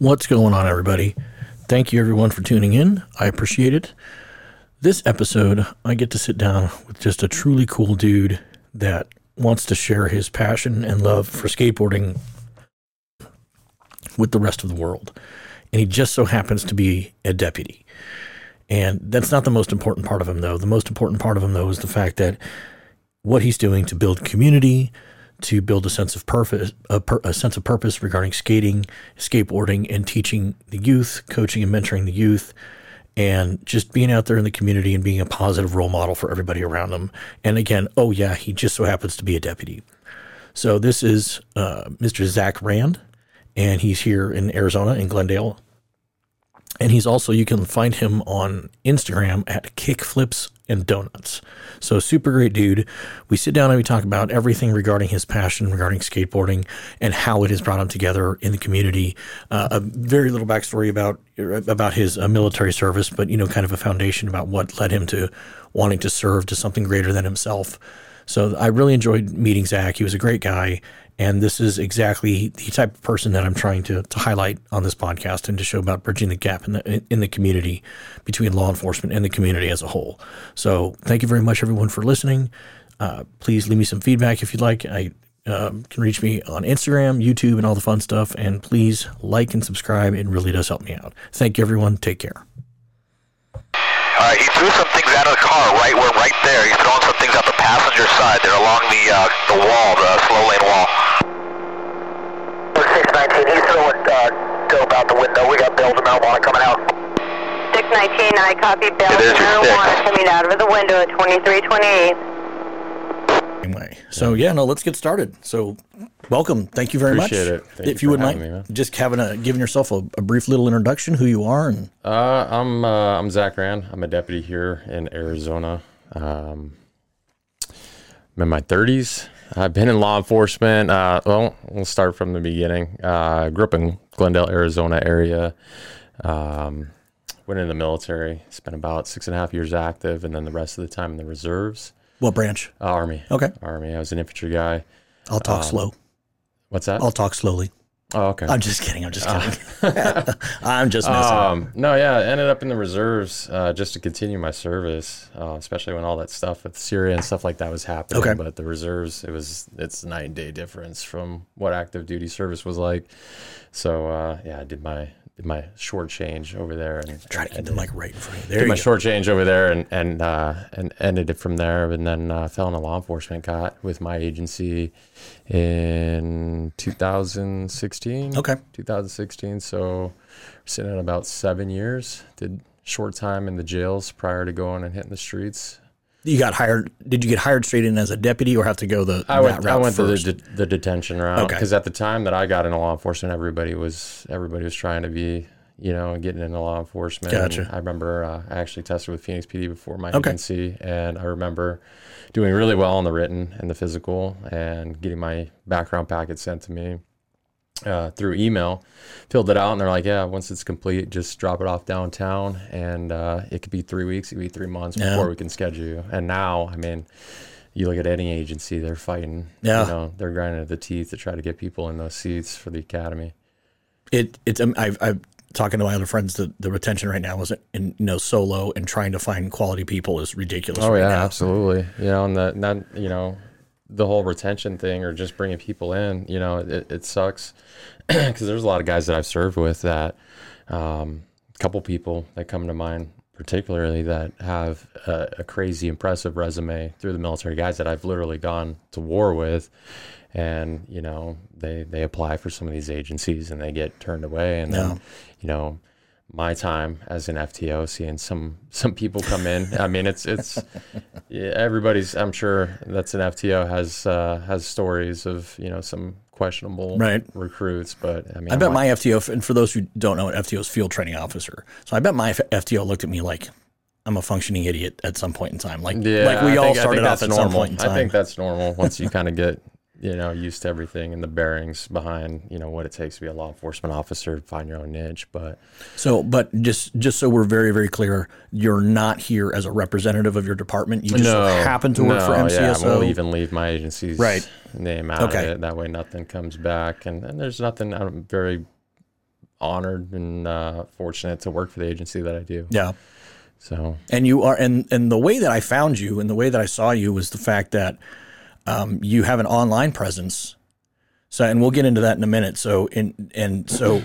What's going on, everybody? Thank you, everyone, for tuning in. I appreciate it. This episode, I get to sit down with just a truly cool dude that wants to share his passion and love for skateboarding with the rest of the world. And he just so happens to be a deputy. And that's not the most important part of him, though. The most important part of him, though, is the fact that what he's doing to build community, to build a sense of purpose, a, a, sense of purpose regarding skating, skateboarding, and teaching the youth, coaching and mentoring the youth, and just being out there in the community and being a positive role model for everybody around them. And again, oh yeah, he just so happens to be a deputy. So this is uh, Mr. Zac Rand, and he's here in Arizona in Glendale. And he's also, you can find him on Instagram at Kickflips and Donuts. So, super great dude. We sit down and we talk about everything regarding his passion regarding skateboarding and how it has brought him together in the community. Uh, a very little backstory about about his uh, military service, but you know, kind of a foundation about what led him to wanting to serve to something greater than himself. So, I really enjoyed meeting Zac. He was a great guy, and this is exactly the type of person that I'm trying to, to highlight on this podcast and to show about bridging the gap in the in the community between law enforcement and the community as a whole. So thank you very much, everyone, for listening. Uh, please leave me some feedback if you'd like. I um, can reach me on Instagram, YouTube, and all the fun stuff. And please like and subscribe. It really does help me out. Thank you, everyone. Take care. Right, he threw some things out of the car right right there. He's throwing some things out the passenger side. They're along the uh, the wall, the slow lane wall. 619, he's throwing uh, dope out the window. We got bills and marijuana coming out. 619, I copy bills It is of your marijuana coming out of the window at 2328. Anyway, so yeah, no, let's get started. So, welcome. Thank you very Appreciate much. it. Thank if you you would having mind, me, just having a giving yourself a, a brief little introduction, who you are, and Uh, I'm uh, I'm Zac Rand. I'm a deputy here in Arizona. Um, I'm in my 30s. I've been in law enforcement. Uh, well, we'll start from the beginning. Uh, grew up in Glendale, Arizona area. Um, went in the military. Spent about six and a half years active, and then the rest of the time in the reserves. what branch? Uh, Army. Okay, Army. I was an infantry guy. I'll talk Um, slow. What's that? I'll talk slowly. Oh, okay. I'm just kidding. I'm just kidding. I'm just messing. Um, no, yeah, I ended up in the reserves uh, just to continue my service, uh, especially when all that stuff with Syria and stuff like that was happening. Okay. But the reserves, it was it's night and day difference from what active duty service was like. So uh, yeah, I did my did my short change over there and Try to keep and the mic right in front of you. There did my go. short change over there and and uh, and ended it from there, and then uh, fell in a law enforcement cot with my agency in 2016. Okay. 2016. So sitting at about seven years. Did short time in the jails prior to going and hitting the streets. You got hired. Did you get hired straight in as a deputy, or have to go the I that went. I went to the, de- the detention route Okay. because at the time that I got into law enforcement, everybody was everybody was trying to be, you know, getting into law enforcement. Gotcha. And I remember uh, I actually tested with Phoenix PD before my Okay. agency, and I remember doing really well on the written and the physical, and getting my background packet sent to me uh, through email. Filled it out, and they're like, "Yeah, once it's complete, just drop it off downtown, and uh, it could be three weeks, it could be three months Yeah. before we can schedule you." And now, I mean you look at any agency, they're fighting. Yeah. You know, they're grinding at the teeth to try to get people in those seats for the academy. it it's um, I've, I've talking to my other friends the, the retention right now is in you know so low and trying to find quality people is ridiculous. Oh right yeah, now. absolutely. You know, and that that you know, the whole retention thing or just bringing people in, you know, it, it sucks. Because there's a lot of guys that I've served with that, um, a couple people that come to mind particularly that have a, a crazy impressive resume through the military guys that I've literally gone to war with. And you know they they apply for some of these agencies and they get turned away and then you know my time as an FTO seeing some some people come in I mean it's it's yeah, everybody's I'm sure that's an FTO has uh, has stories of you know some questionable Right. recruits but I mean I bet like- my FTO, and for those who don't know, FTO is field training officer. So I bet my FTO looked at me like I'm a functioning idiot at some point in time. Like Yeah, like we I all think- started off at some point in time. I think that's normal once you kind of get you know used to everything and the bearings behind you know what it takes to be a law enforcement officer, find your own niche. But So, but just just so we're very very clear, you're not here as a representative of your department. You just so happen to work for no, Yeah, I MCSO. won't even leave my agency's Right. name out Okay. of it. That way, nothing comes back, and, and there's nothing. I'm very honored and uh, fortunate to work for the agency that I do. Yeah. So And you are, and and the way that I found you and the way that I saw you was the fact that um, you have an online presence. So, and we'll get into that in a minute. So, in and so,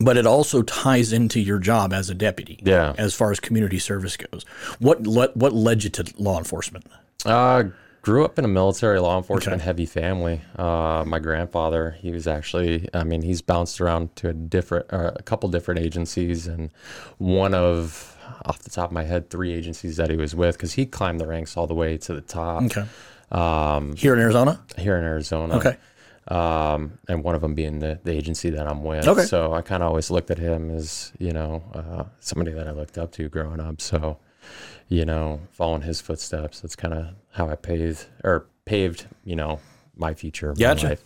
but it also ties into your job as a deputy. Yeah. As far as community service goes, what le- what led you to law enforcement? Uh, grew up in a military law enforcement heavy family. Uh, my grandfather, he was actually, I mean, he's bounced around to a different, uh, a couple different agencies, and one of, off the top of my head, three agencies that he was with, because he climbed the ranks all the way to the top Okay. Um, Here in Arizona. here in Arizona. Okay. Um, and one of them being the, the agency that I'm with. Okay. So I kind of always looked at him as, you know, uh, somebody that I looked up to growing up. So, you know, following his footsteps, that's kind of how I paved or paved, you know, my future Gotcha. my life.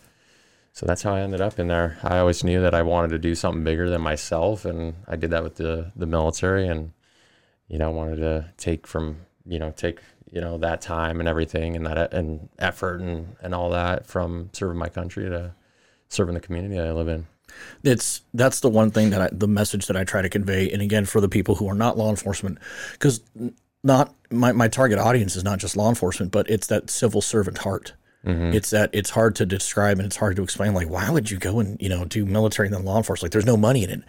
So that's how I ended up in there. I always knew that I wanted to do something bigger than myself, and I did that with the the military, and you know, wanted to take from you know take you know that time and everything and that and effort and and all that from serving my country to serving the community that I live in. it's that's the one thing that I, the message that I try to convey. And again, for the people who are not law enforcement, because not my, my target audience is not just law enforcement, but it's that civil servant heart. Mm-hmm. It's that it's hard to describe and it's hard to explain. Like, why would you go and you know do military and then law enforcement? Like, there's no money in it.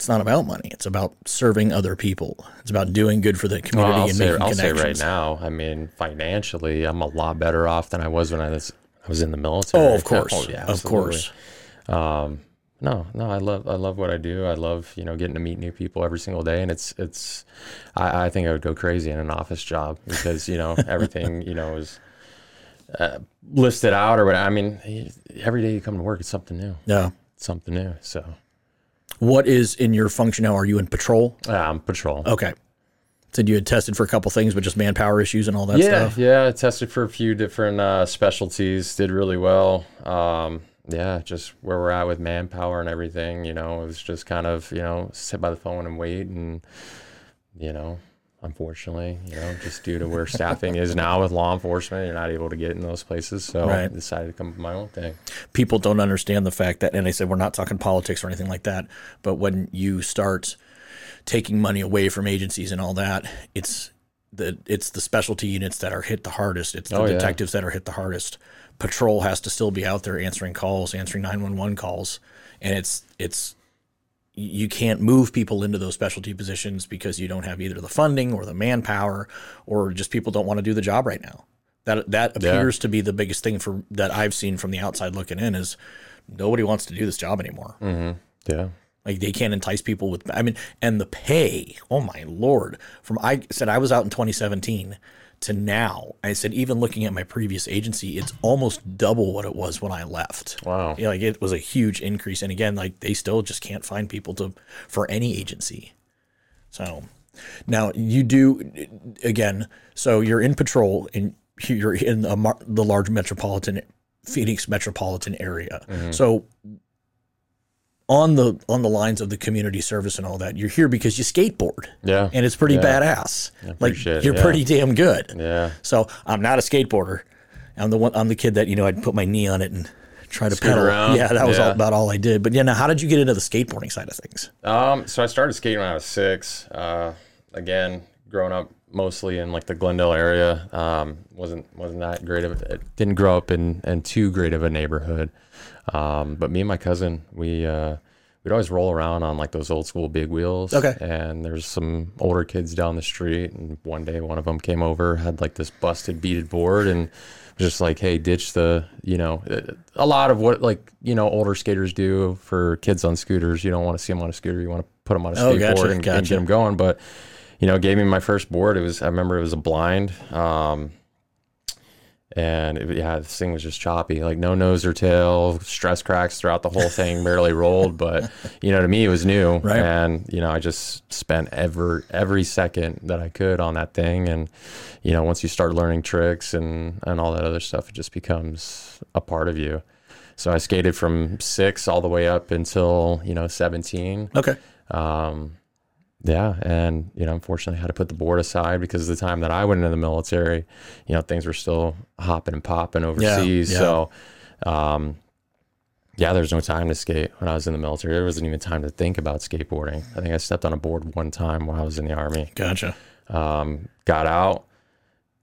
It's not about money. It's about serving other people. It's about doing good for the community Well, I'll and say, making I'll say right now, I mean, financially, I'm a lot better off than I was when I was I was in the military. Oh, of course, Oh, yeah, of absolutely. course. Um, no, no, I love I love what I do. I love you know getting to meet new people every single day, and it's it's. I, I think I would go crazy in an office job because you know everything you know is uh, listed out or what. I mean, every day you come to work, it's something new. Yeah. It's something new. So What is in your function now? Are you in patrol? yeah, I'm patrol. Okay. Said you had tested for a couple things, but just manpower issues and all that yeah, stuff. yeah. I tested for a few different uh, specialties. Did really well. Um, yeah, just where we're at with manpower and everything. You know, it was just kind of you know sit by the phone and wait, and you know, unfortunately, you know, just due to where staffing is now with law enforcement, you're not able to get in those places. So I decided to come up with my own thing. people don't understand the fact that, and I said we're not talking politics or anything like that, but when you start taking money away from agencies and all that, it's the it's the specialty units that are hit the hardest. It's the Oh, yeah. detectives that are hit the hardest. Patrol has to still be out there answering calls, answering nine one one calls, and it's it's you can't move people into those specialty positions because you don't have either the funding or the manpower or just people don't want to do the job right now. That that Yeah. appears to be the biggest thing for that I've seen from the outside looking in is nobody wants to do this job anymore. Mm-hmm. Yeah. Like they can't entice people with I mean and the pay, oh my lord. From I said I was out in 2017 to now. I said even looking at my previous agency, it's almost double what it was when I left. Wow. Yeah, like it was a huge increase. And again, like they still just can't find people to for any agency. So now you do again. So you're in patrol and you're in a, the large metropolitan Phoenix metropolitan area. Mm-hmm. So on the on the lines of the community service and all that, you're here because you skateboard. Yeah. And it's pretty Yeah. badass. like you're yeah. pretty damn good. Yeah. So I'm not a skateboarder. I'm the one. I'm the kid that you know I'd put my knee on it and try to Scoot pedal. around. Yeah, that was all, about all I did. But yeah, now how did you get into the skateboarding side of things? Um, so I started skating when I was six. Uh, again, growing up mostly in like the Glendale area, um, wasn't wasn't that great of it. Didn't grow up in in too great of a neighborhood. Um, but me and my cousin, we uh, we'd always roll around on like those old school big wheels. Okay. And there's some older kids down the street, and one day one of them came over, had like this busted beaded board, and was just like, hey, ditch the, you know, a lot of what like you know older skaters do for kids on scooters. You don't want to see them on a scooter. You want to put them on a Oh, skateboard gotcha, and, and get them going. But you know, gave me my first board. It was I remember it was a blind. Um, and it, yeah, this thing was just choppy, like no nose or tail, stress cracks throughout the whole thing, barely rolled. But you know, to me, it was new, Right. and you know, I just spent every every second that I could on that thing. And you know, once you start learning tricks and and all that other stuff, it just becomes a part of you. So I skated from six all the way up until you know seventeen. Okay. Um, yeah, and you know, unfortunately, I had to put the board aside because the time that I went into the military, you know, things were still hopping and popping overseas. yeah. So, um, yeah, there's no time to skate when I was in the military. There wasn't even time to think about skateboarding. I think I stepped on a board one time while I was in the army. Gotcha. Um, got out,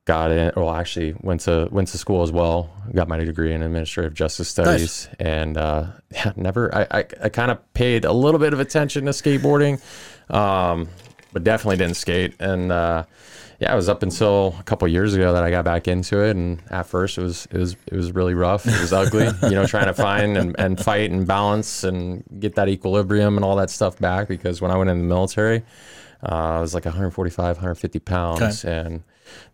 got in. Well, actually, went to went to school as well. Got my degree in administrative justice studies, and uh, yeah, never. I I, I kind of paid a little bit of attention to skateboarding, um, but definitely didn't skate. And uh, yeah, it was up until a couple years ago that I got back into it. And at first, it was it was it was really rough. It was ugly, you know, trying to find and, and fight and balance and get that equilibrium and all that stuff back. Because when I went in the military, uh, I was like 145, 150 pounds, and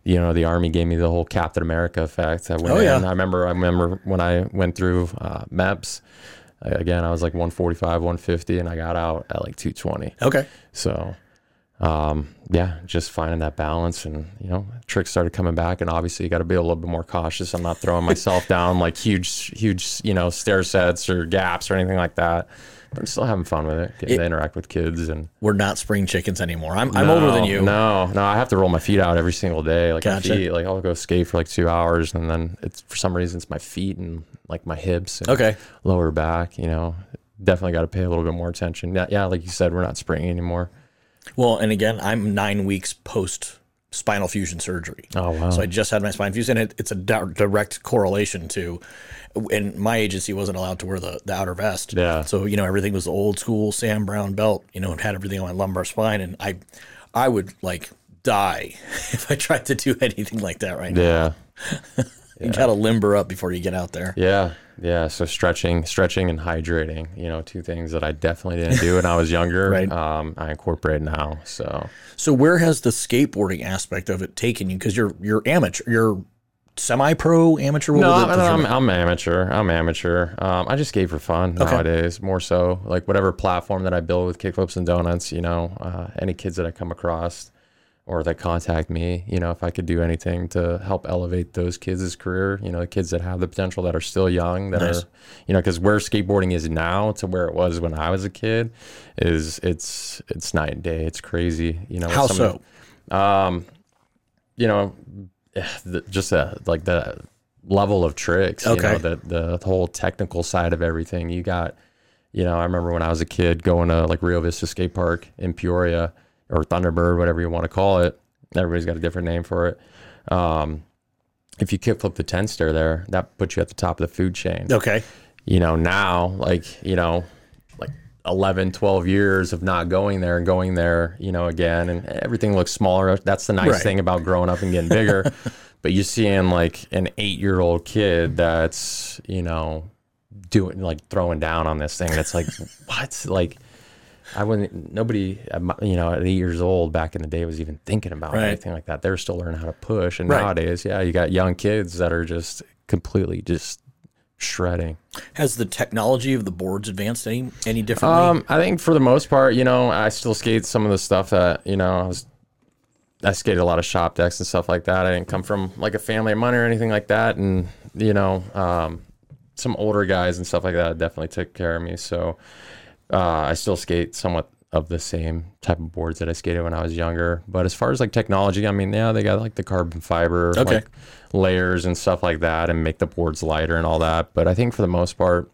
you know the army gave me the whole Captain America effect. I went Oh, yeah. in, I remember. I remember when I went through uh, MEPS. Again, I was like 145, 150, and I got out at like 220. Okay. So, um, yeah, just finding that balance and, you know, tricks started coming back. And obviously, you got to be a little bit more cautious. I'm not throwing myself down like huge, huge, you know, stair sets or gaps or anything like that. But I'm still having fun with it, getting It- to interact with kids. And We're not spring chickens anymore. I'm, I'm older than you. No, no, I have to roll my feet out every single day. Like Gotcha. feet, like I'll go skate for like two hours, and then it's for some reason it's my feet and like my hips and Okay. lower back. You know, definitely got to pay a little bit more attention. Yeah, yeah, like you said, we're not sprinting anymore. Well, and again, I'm nine weeks post spinal fusion surgery. Oh, wow. So I just had my spine fused, and it, it's a di- direct correlation to. And my agency wasn't allowed to wear the, the outer vest. Yeah. So you know everything was the old school Sam Browne belt. You know, it had everything on my lumbar spine, and I, I would like die if I tried to do anything like that right now. Yeah. You got to limber up before you get out there. Yeah, yeah. So stretching, stretching, and hydrating. You know, two things that I definitely didn't do when I was younger. Right. Um, I incorporate now. So So where has the skateboarding aspect of it taken you? Because you're you're amateur, you're semi-pro, amateur. No, I'm, I'm, I'm amateur. I'm amateur. Um, I just skate for fun Okay. nowadays, more so. Like whatever platform that I build with kickflips and donuts. You know, uh, any kids that I come across or that contact me, you know, if I could do anything to help elevate those kids' career, you know, the kids that have the potential that are still young, that Nice. are, you know, because where skateboarding is now to where it was when I was a kid, is it's it's night and day. It's crazy. You know, How so? of- um, you know, the, just uh like the level of tricks. You Okay. know, the the whole technical side of everything. You got, you know, I remember when I was a kid going to like Rio Vista Skate Park in Peoria or Thunderbird, whatever you want to call it. Everybody's got a different name for it. Um, if you kickflip the 10 stair there, that puts you at the top of the food chain Okay. you know now like you know like 11 12 years of not going there and going there you know again and everything looks smaller that's the nice Right. thing about growing up and getting bigger but you're seeing like an eight year old kid that's you know doing like throwing down on this thing that's like what like I wouldn't. Nobody, you know, at eight years old back in the day was even thinking about Right. anything like that. They're still learning how to push, and Right. nowadays, yeah, you got young kids that are just completely just shredding. Has the technology of the boards advanced any any differently? Um, I think for the most part, you know, I still skate some of the stuff that you know I was. I skated a lot of shop decks and stuff like that. I didn't come from like a family of money or anything like that, and you know, um, some older guys and stuff like that definitely took care of me. So uh, I still skate somewhat of the same type of boards that I skated when I was younger. But as far as like technology, I mean, yeah, they got like the carbon fiber Okay. like layers and stuff like that, and make the boards lighter and all that. But I think for the most part,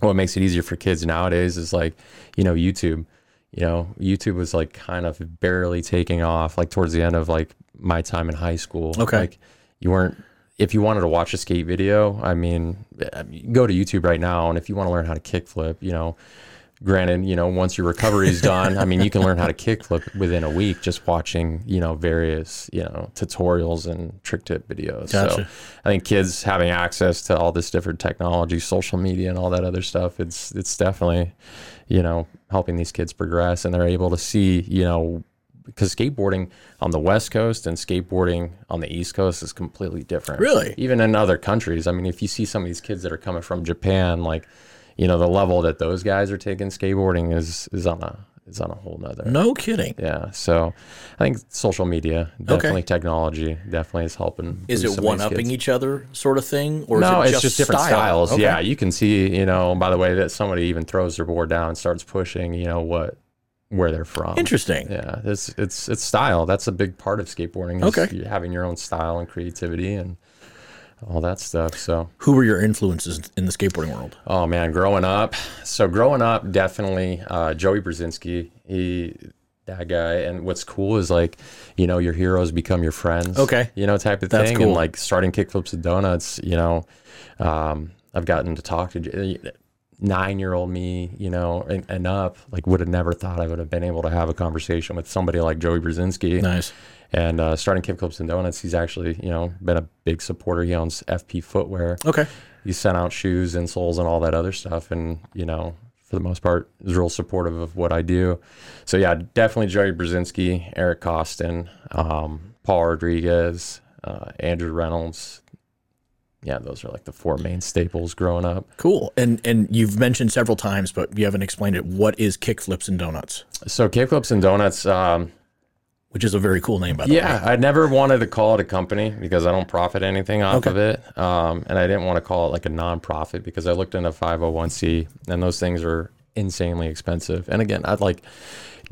what makes it easier for kids nowadays is like, you know, YouTube. You know, YouTube was like kind of barely taking off, like towards the end of like my time in high school. Okay. Like you weren't if you wanted to watch a skate video, I mean, can go to YouTube right now, and if you want to learn how to kickflip, you know, granted, you know, once your recovery is done, I mean, you can learn how to kickflip within a week just watching, you know, various, you know, tutorials and trick tip videos. So I think kids having access to all this different technology, social media, and all that other stuff, it's it's definitely, you know, helping these kids progress, and they're able to see, you know. Because skateboarding on the West Coast and skateboarding on the East Coast is completely different. Really? Even in other countries. I mean, if you see some of these kids that are coming from Japan, like, you know, the level that those guys are taking skateboarding is is on a is on a whole nother. no kidding. Yeah. So I think social media, definitely technology, definitely is helping. Is it one upping each other sort of thing, or No, is it it's just different style? styles. Okay. Yeah, you can see, you know, by the way that somebody even throws their board down and starts pushing, you know, what where they're from. Interesting. Yeah, it's it's it's style. That's a big part of skateboarding. Is Okay. having your own style and creativity, and all that stuff. So Who were your influences in the skateboarding world? Oh man, growing up. So growing up, definitely uh, Joey Brezinski. He that guy. And what's cool is like, you know, your heroes become your friends. Okay. You know, type of That's thing. cool. And like starting kickflips and donuts. You know, um, I've gotten to talk to nine year old me, you know, and, and up. Like would have never thought I would have been able to have a conversation with somebody like Joey Brezinski. Nice. And uh, starting kickflips and donuts, he's actually, you know, been a big supporter. He owns FP Footwear Okay. he sent out shoes, insoles, and all that other stuff. And you know, for the most part, is real supportive of what I do. So yeah, definitely Joey Brezinski, Eric Koston, um, Paul Rodriguez, uh, Andrew Reynolds. Yeah, those are like the four main staples growing up. Cool. And and you've mentioned several times, but you haven't explained it. What is kickflips and donuts? So kickflips and donuts. Um, Which is a very cool name, by the Yeah, way. Yeah, I never wanted to call it a company because I don't profit anything off Okay. of it. Um, and I didn't want to call it like a nonprofit because I looked into 501c and those things are insanely expensive. And again, I'd like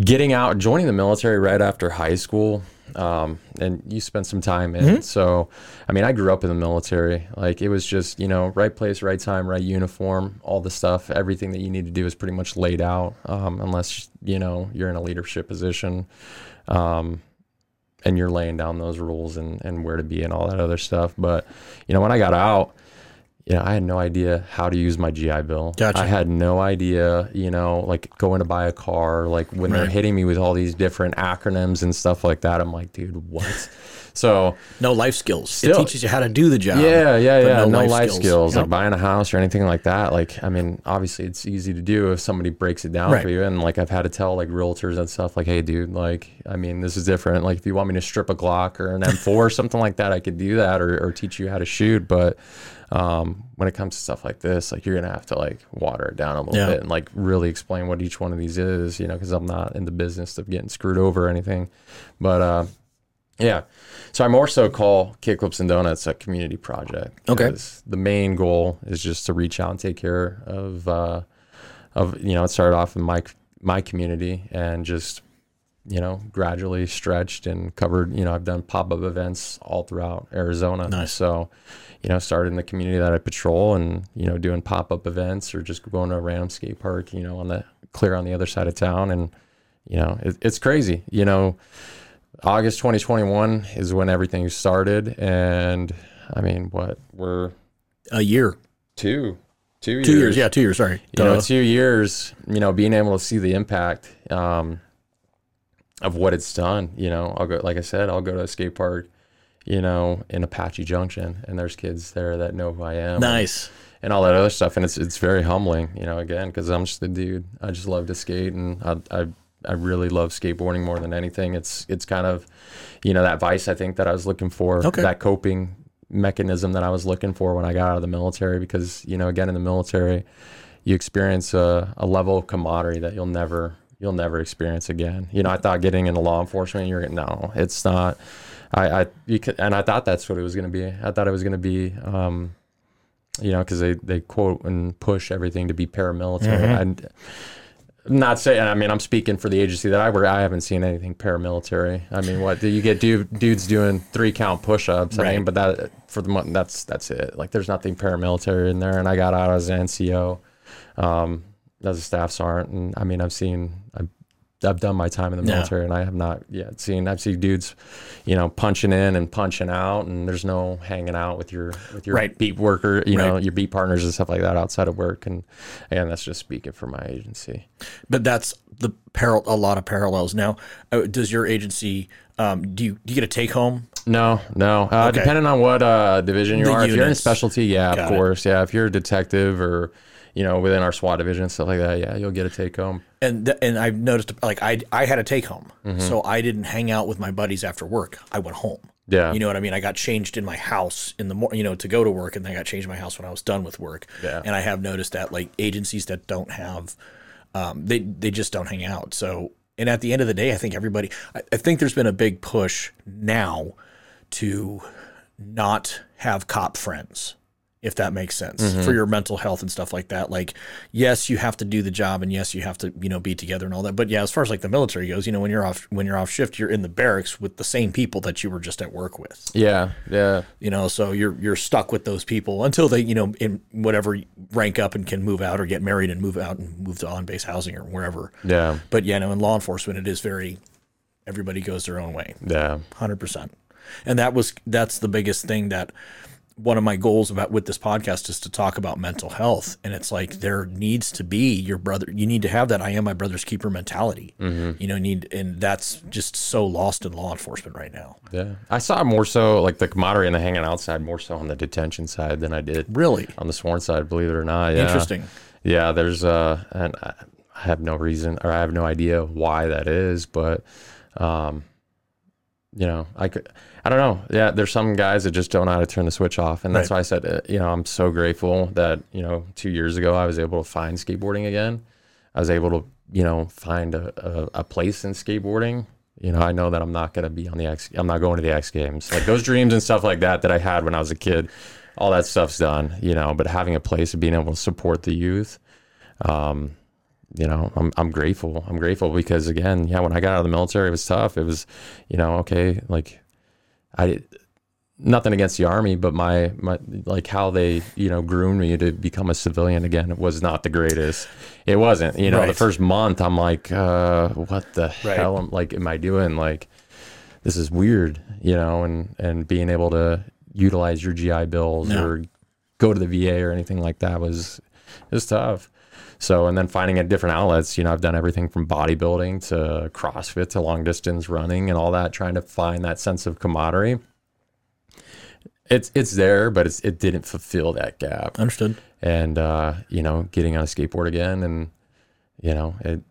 getting out, joining the military right after high school. Um, and you spent some time in. So, I mean, I grew up in the military. Like it was just, you know, right place, right time, right uniform, all the stuff, everything that you need to do is pretty much laid out. Um, unless, you know, you're in a leadership position. Um, and you're laying down those rules and, and where to be and all that other stuff. But, you know, when I got out, you know, I had no idea how to use my GI Bill. Gotcha. I had no idea, you know, like going to buy a car, like when they're hitting me with all these different acronyms and stuff like that, I'm like, dude, what? so, No life skills. Still- it teaches you how to do the job. yeah, yeah, yeah. No, life, skills, Yep. like buying a house or anything like that. Like, I mean, obviously it's easy to do if somebody breaks it down Right. for you. And like, I've had to tell like realtors and stuff, like, hey, dude, like, I mean, this is different. Like, if you want me to strip a Glock or an M4 or something like that, I could do that or, or teach you how to shoot. But um, when it comes to stuff like this, like, you're gonna have to like water it down a little Yeah. bit and like really explain what each one of these is, you know, because I'm not in the business of getting screwed over or anything. But uh, yeah. So I more so call Kickflips and Donuts a community project. Okay. The main goal is just to reach out and take care of, uh, of you know, it started off in my my community and just you know gradually stretched and covered. You know, I've done pop up events all throughout Arizona. Nice. So you know, started in the community that I patrol and you know doing pop up events or just going to a random skate park. You know, on the clear on the other side of town and you know it, it's crazy. You know. August 2021 is when everything started, and I mean, what we're A year. two, two, Two years. Yeah, two years. Sorry. you know, two years. You know, being able to see the impact um, of what it's done. You know, I'll go. Like I said, I'll go to a skate park. You know, in Apache Junction, and there's kids there that know who I am. nice. and all that other stuff. And it's it's very humbling, you know, again, because I'm just a dude. I just love to skate, and I, I I really love skateboarding more than anything. It's it's kind of, you know, that vice I think that I was looking for, Okay. that coping mechanism that I was looking for when I got out of the military. Because you know, again, in the military, you experience a, a level of camaraderie that you'll never you'll never experience again. You know, I thought getting into law enforcement, you're no, it's not. I, I you and I thought that's what it was going to be. I thought it was going to be, um, you know, because they, they quote and push everything to be paramilitary. And I'm not saying, I mean, I'm speaking for the agency that I work. I haven't seen anything paramilitary. I mean, what do you get? Dude, dudes doing three count push-ups. I Right. mean, but that for the mo- that's that's it. Like, there's nothing paramilitary in there. And I got out as an NCO, um, as a staff sergeant, and I mean, I've seen I've I've done my time in the Yeah. military, and I have not yet seen. I've seen dudes, you know, punching in and punching out, and there's no hanging out with your with your Right. beat worker, you know, your beat partners and stuff like that outside of work. And and that's just speaking for my agency. But that's the par- a lot of parallels. Now, uh, does your agency um, do you do you get a take home? No, no. Uh, Okay. Depending on what uh, division you The are, if you're in units. specialty, yeah, Got of it. course, yeah. If you're a detective or you know within our SWAT division and stuff like that, yeah, you'll get a take home. And th- and I've noticed like I I had a take home, Mm-hmm. so I didn't hang out with my buddies after work. I went home. Yeah. You know what I mean? I got changed in my house in the morning, you know, to go to work, and then I got changed in my house when I was done with work. Yeah. And I have noticed that like agencies that don't have, um, they they just don't hang out. So, and at the end of the day, I think everybody, I, I think there's been a big push now to not have cop friends. If that makes sense mm-hmm. for your mental health and stuff like that. Like, yes, you have to do the job, and yes, you have to you know be together and all that. But yeah, as far as like the military goes, you know, when you're off when you're off shift, you're in the barracks with the same people that you were just at work with. Yeah, yeah, You know, so you're you're stuck with those people until they you know in whatever rank up and can move out or get married and move out and move to on base housing or wherever. yeah, But yeah, no, in law enforcement, it is very everybody goes their own way yeah. hundred percent. And that was that's the biggest thing that one of my goals about with this podcast is to talk about mental health. And it's like there needs to be your brother. You need to have that I am my brother's keeper mentality. You know, need and that's just so lost in law enforcement right now. Yeah, I saw more so like the camaraderie and the hanging out side more so on the detention side than I did Really on the sworn side. Believe it or not, yeah. interesting. Yeah, there's uh, and I I have no reason or I have no idea why that is, but um, you know, I could, I don't know. Yeah, there's some guys that just don't know how to turn the switch off, and that's Right. why I said, uh, you know, I'm so grateful that you know, two years ago I was able to find skateboarding again. I was able to, you know, find a, a, a place in skateboarding. You know, I know that I'm not going to be on the X. I'm not going to the X Games. Like those dreams and stuff like that that I had when I was a kid. All that stuff's done. You know, but having a place and being able to support the youth, um, you know, I'm I'm grateful. I'm grateful because again, yeah, when I got out of the military, it was tough. It was, you know, okay, like I nothing against the army, but my my like how they you know groomed me to become a civilian again was not the greatest. It wasn't. You know, the first month I'm like, uh, what the Right. hell? am like, am I doing? Like, this is weird. You know, and and being able to utilize your GI bills Yeah. or go to the VA or anything like that was it was tough. So, and then finding at different outlets, you know, I've done everything from bodybuilding to CrossFit to long distance running and all that, trying to find that sense of camaraderie. It's it's there, but it's it didn't fulfill that gap. Understood. And uh, you know, getting on a skateboard again, and you know, it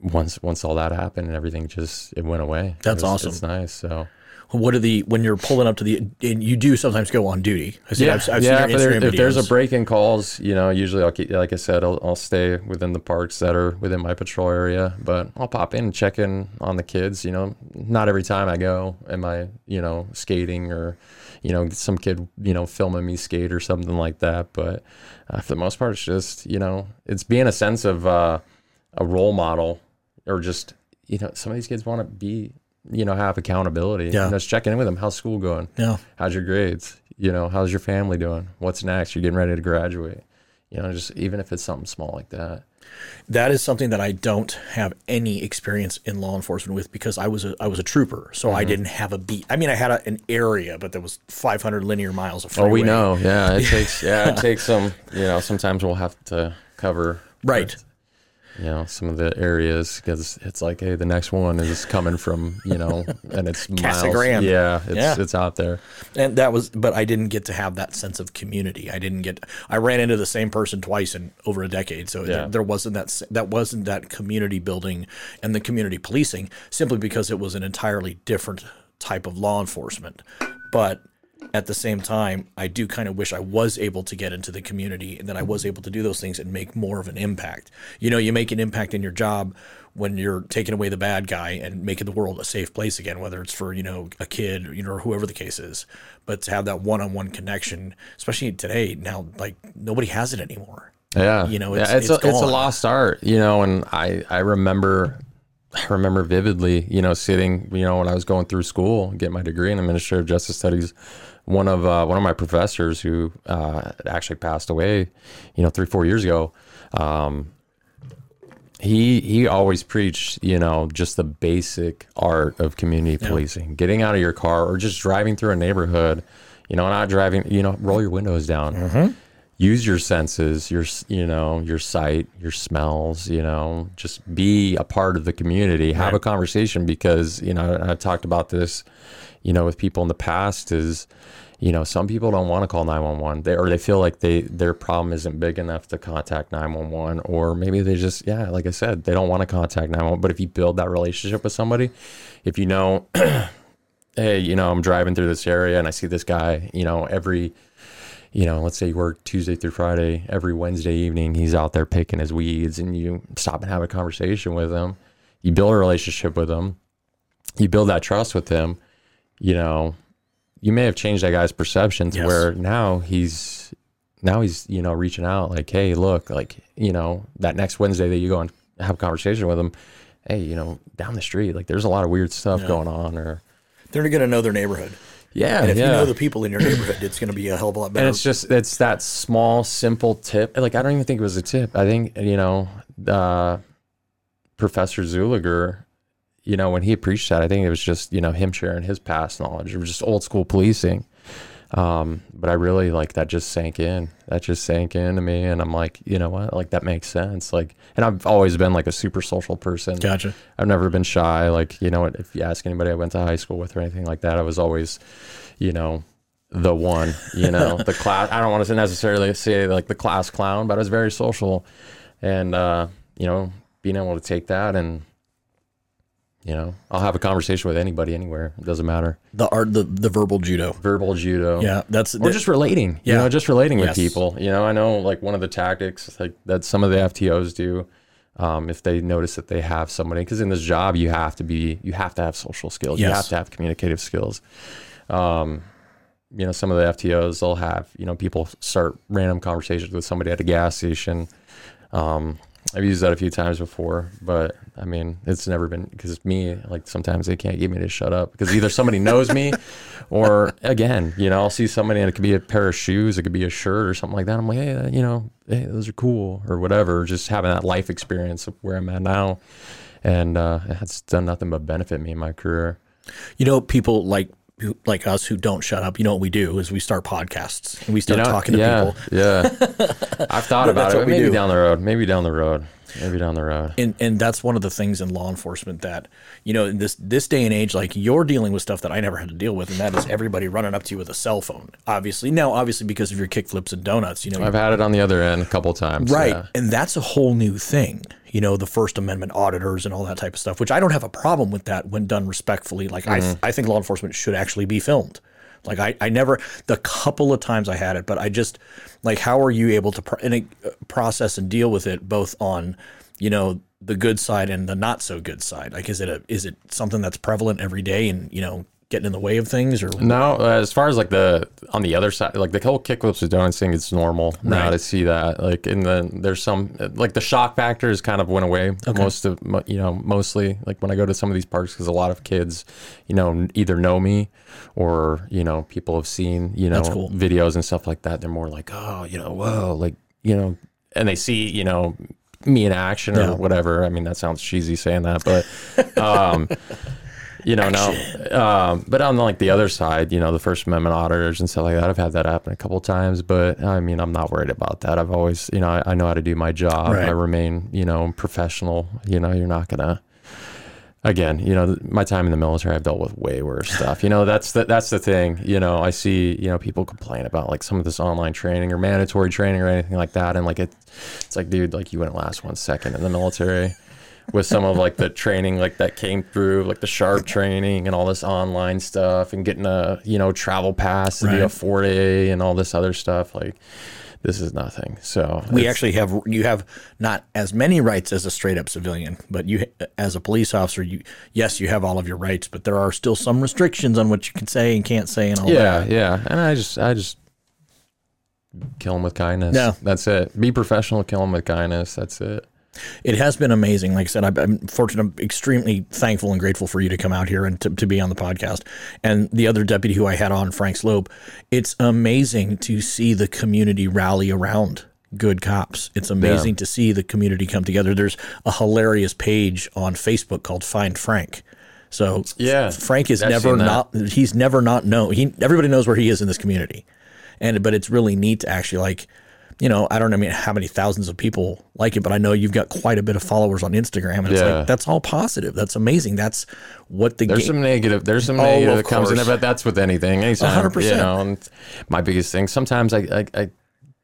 once once all that happened and everything just it went away. That's It was- awesome. It's nice. So What are the when you're pulling up to the and you do sometimes go on duty? I see, yeah, I've, I've yeah. seen your If, there- if there's a break in calls, you know, usually I'll keep, like I said, I'll, I'll stay within the parks that are within my patrol area, but I'll pop in and check in on the kids. You know, not every time I go am I, you know, skating or, you know, some kid, you know, filming me skate or something like that. But uh, for the most part, it's just, you know, it's being a sense of uh, a role model or just, you know, some of these kids want to be, you know, have accountability. Yeah. Know, just checking in with them. How's school going? yeah. how's your grades you know how's your family doing what's next you're getting ready to graduate you know just even if it's something small like that that is something that I don't have any experience in law enforcement with because I was a I was a trooper, so Mm-hmm. I didn't have a beat. I mean, I had a, an area, but there was 500 linear miles of oh we know yeah it takes yeah it takes some you know sometimes we'll have to cover Right. You know some of the areas because it's like hey the next one is coming from you know and it's miles yeah it's Yeah. it's out there. And that was but i didn't get to have that sense of community. I didn't get i ran into the same person twice in over a decade. So Yeah. there, there wasn't that that wasn't that community building and the community policing simply because it was an entirely different type of law enforcement. But at the same time i do kind of wish i was able to get into the community and that i was able to do those things and make more of an impact you know you make an impact in your job when you're taking away the bad guy and making the world a safe place again, whether it's for you know a kid, you know, or whoever the case is. But to have that one-on-one connection, especially today, now like nobody has it anymore. Yeah, You know, yeah, it's- it's it's a, it's a lost art. You know, and I I remember I remember vividly. You know, sitting. You know, when I was going through school, getting my degree in administrative justice studies. One of uh, one of my professors who uh, actually passed away, you know, three four years ago. Um, he he always preached, you know, just the basic art of community policing. Getting out of your car or just driving through a neighborhood, you know, not driving, you know, roll your windows down. Use your senses, your you know, your sight, your smells, you know, just be a part of the community. Have a conversation because, you know, I've talked about this, you know, with people in the past is you know, some people don't want to call 911 they, or they feel like they their problem isn't big enough to contact 911 or maybe they just yeah like i said they don't want to contact 911 but if you build that relationship with somebody if you know hey you know i'm driving through this area and i see this guy you know every you know let's say you work tuesday through friday every wednesday evening he's out there picking his weeds and you stop and have a conversation with him you build a relationship with him you build that trust with him you know you may have changed that guy's perception to Yes. where now he's now he's you know reaching out like, hey, look, like you know that next Wednesday that you go and have a conversation with him, hey, you know down the street, like there's a lot of weird stuff going on, or They're going to know their neighborhood. Yeah, And if yeah. you know the people in your neighborhood, it's going to be a hell of a lot better. and it's just it's that small simple tip like i don't even think it was a tip i think you know uh professor zuliger you know when he preached that i think it was just you know him sharing his past knowledge of just old school policing um but i really like that just sank in that just sank into me and i'm like you know what like that makes sense like and i've always been like a super social person gotcha. I've never been shy. Like, you know, what? if you ask anybody I went to high school with or anything like that, I was always, you know, the one, you know, the class. I don't want to necessarily say like the class clown, but I was very social. And, uh, you know, being able to take that and, you know, I'll have a conversation with anybody anywhere. It doesn't matter. The art, the, the verbal judo. Verbal judo. Yeah, that's Or just relating, you Yeah. know, just relating with people. You know, I know like one of the tactics like that some of the FTOs do, um, if they notice that they have somebody, because in this job you have to be, you have to have social skills, you have to have communicative skills. Um, you know, some of the FTOs they'll have, you know, people start random conversations with somebody at a gas station. Um, I've used that a few times before, but I mean, it's never been because me, like sometimes they can't get me to shut up because either somebody knows me or again, you know, I'll see somebody and it could be a pair of shoes, it could be a shirt or something like that. I'm like, hey, you know, hey, those are cool or whatever. Just having that life experience of where I'm at now. And uh, it's done nothing but benefit me in my career. You know, people like who- like us who don't shut up. You know what we do is we start podcasts and we You start know, talking to yeah, people. Yeah. I've thought about it. what we Maybe do. down the road. Maybe down the road. Maybe down the road. and and that's one of the things in law enforcement that you know in this this day and age like you're dealing with stuff that I never had to deal with and that is everybody running up to you with a cell phone obviously now obviously because of your kickflips and donuts you know I've had it on the other end a couple times. right yeah. and that's a whole new thing you know the first amendment auditors and all that type of stuff which I don't have a problem with that when done respectfully like I mm-hmm. I think law enforcement should actually be filmed like I, I never the couple of times I had it, but I just like how are you able to uh, process and deal with it both on you know the good side and the not so good side? Like is it a is it something that's prevalent every day and you know getting in the way of things or No, uh, as far as like the on the other side, like the whole kickflips with donuts thing, it's normal now to see that. Like, and then there's some like the shock factor has kind of went away most of you know mostly like when I go to some of these parks because a lot of kids, you know, either know me or you know people have seen you know cool. videos and stuff like that. They're more like, oh, you know, whoa, like you know, and they see you know me in action or Yeah. whatever. I mean, that sounds cheesy saying that, but um, you know, no. Um, but on like the other side, you know, the First Amendment auditors and stuff like that, I've had that happen a couple times. But I mean, I'm not worried about that. I've always, you know, I, I know how to do my job. Right. I remain, you know, professional. You know, you're not gonna. Again, you know, my time in the military, I've dealt with way worse stuff. You know, that's the that's the thing. You know, I see, you know, people complain about like some of this online training or mandatory training or anything like that, and like it, it's like, dude, like you wouldn't last one second in the military with some of like the training like that came through like the SHARP training and all this online stuff and getting a you know travel pass to do a Right. four day and all this other stuff like this is nothing. So we actually have you have not as many rights as a straight up civilian, but you as a police officer, you yes you have all of your rights, but there are still some restrictions on what you can say and can't say and all yeah that. yeah. And i just i just kill them with kindness. Yeah. that's it. Be professional kill them with kindness. That's it It has been amazing. Like I said, I'm fortunate, I'm extremely thankful and grateful for you to come out here and to, to be on the podcast. And the other deputy who I had on, Frank Slope, it's amazing to see the community rally around good cops. It's amazing to see the community come together. There's a hilarious page on Facebook called Find Frank. So Yeah, Frank is I've never not he's never not known. He everybody knows where he is in this community. And but it's really neat to actually like you know, I don't know I mean, how many thousands of people like it, but I know you've got quite a bit of followers on Instagram. And it's Yeah. like, that's all positive. That's amazing. That's what the There's game. some negative. There's some Oh, negative that comes in it, but that's with anything. Anytime, 100%. You know, and my biggest thing. Sometimes I, I, I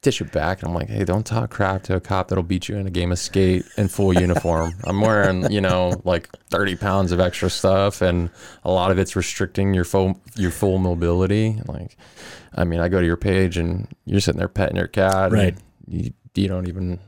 dish it back, and I'm like, hey, don't talk crap to a cop that'll beat you in a game of skate in full uniform. I'm wearing, you know, like 30 pounds of extra stuff, and a lot of it's restricting your full your full mobility. Like, I mean, I go to your page, and you're sitting there petting your cat, and Right. You, you don't even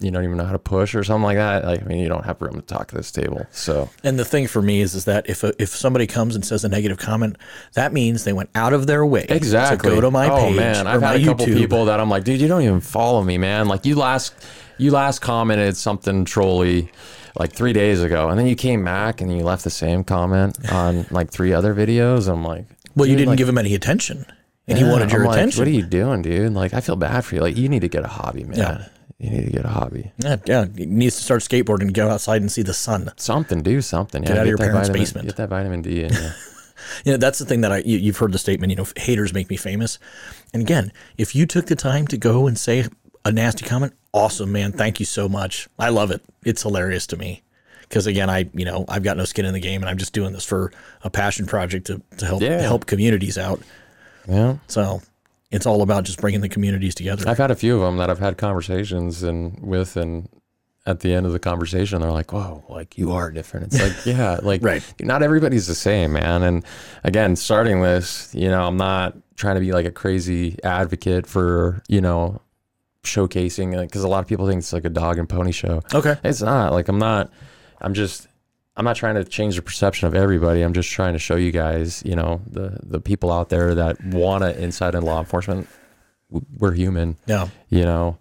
you don't even know how to push or something like that. Like, I mean, you don't have room to talk at this table. So And the thing for me is, is that if a, if somebody comes and says a negative comment, that means they went out of their way exactly. to go to my oh page. man, or I've had a couple YouTube. people that I'm like, dude, you don't even follow me, man. Like you last, you last commented something trolly like three days ago, and then you came back and you left the same comment on like three other videos. I'm like, Well, you didn't like, give him any attention, and he wanted your I'm like, attention. what are you doing, dude? Like, I feel bad for you. Like, you need to get a hobby, man. Yeah. You need to get a hobby. yeah, yeah, he needs to start skateboarding and go outside and see the sun. Something, do something. Yeah, out of your parents' vitamin, basement. Get that vitamin D in you. You know, that's the thing that I you, you've heard the statement. You know, haters make me famous. And again, if you took the time to go and say a nasty comment, awesome, man. Thank you so much. I love it. It's hilarious to me. Because again, I you know I've got no skin in the game, and I'm just doing this for a passion project to, to help Yeah. help communities out. yeah. So it's all about just bringing the communities together. I've had a few of them that I've had conversations and with, and at the end of the conversation, they're like, "Whoa, like you are different." It's like, yeah, like Right. not everybody's the same, man. And again, starting this, you know, I'm not trying to be like a crazy advocate for, you know, showcasing because a lot of people think it's like a dog and pony show. okay. It's not. Like I'm not. I'm just. I'm not trying to change the perception of everybody. I'm just trying to show you guys, you know, the the people out there that want to inside in law enforcement. We're human Yeah. you know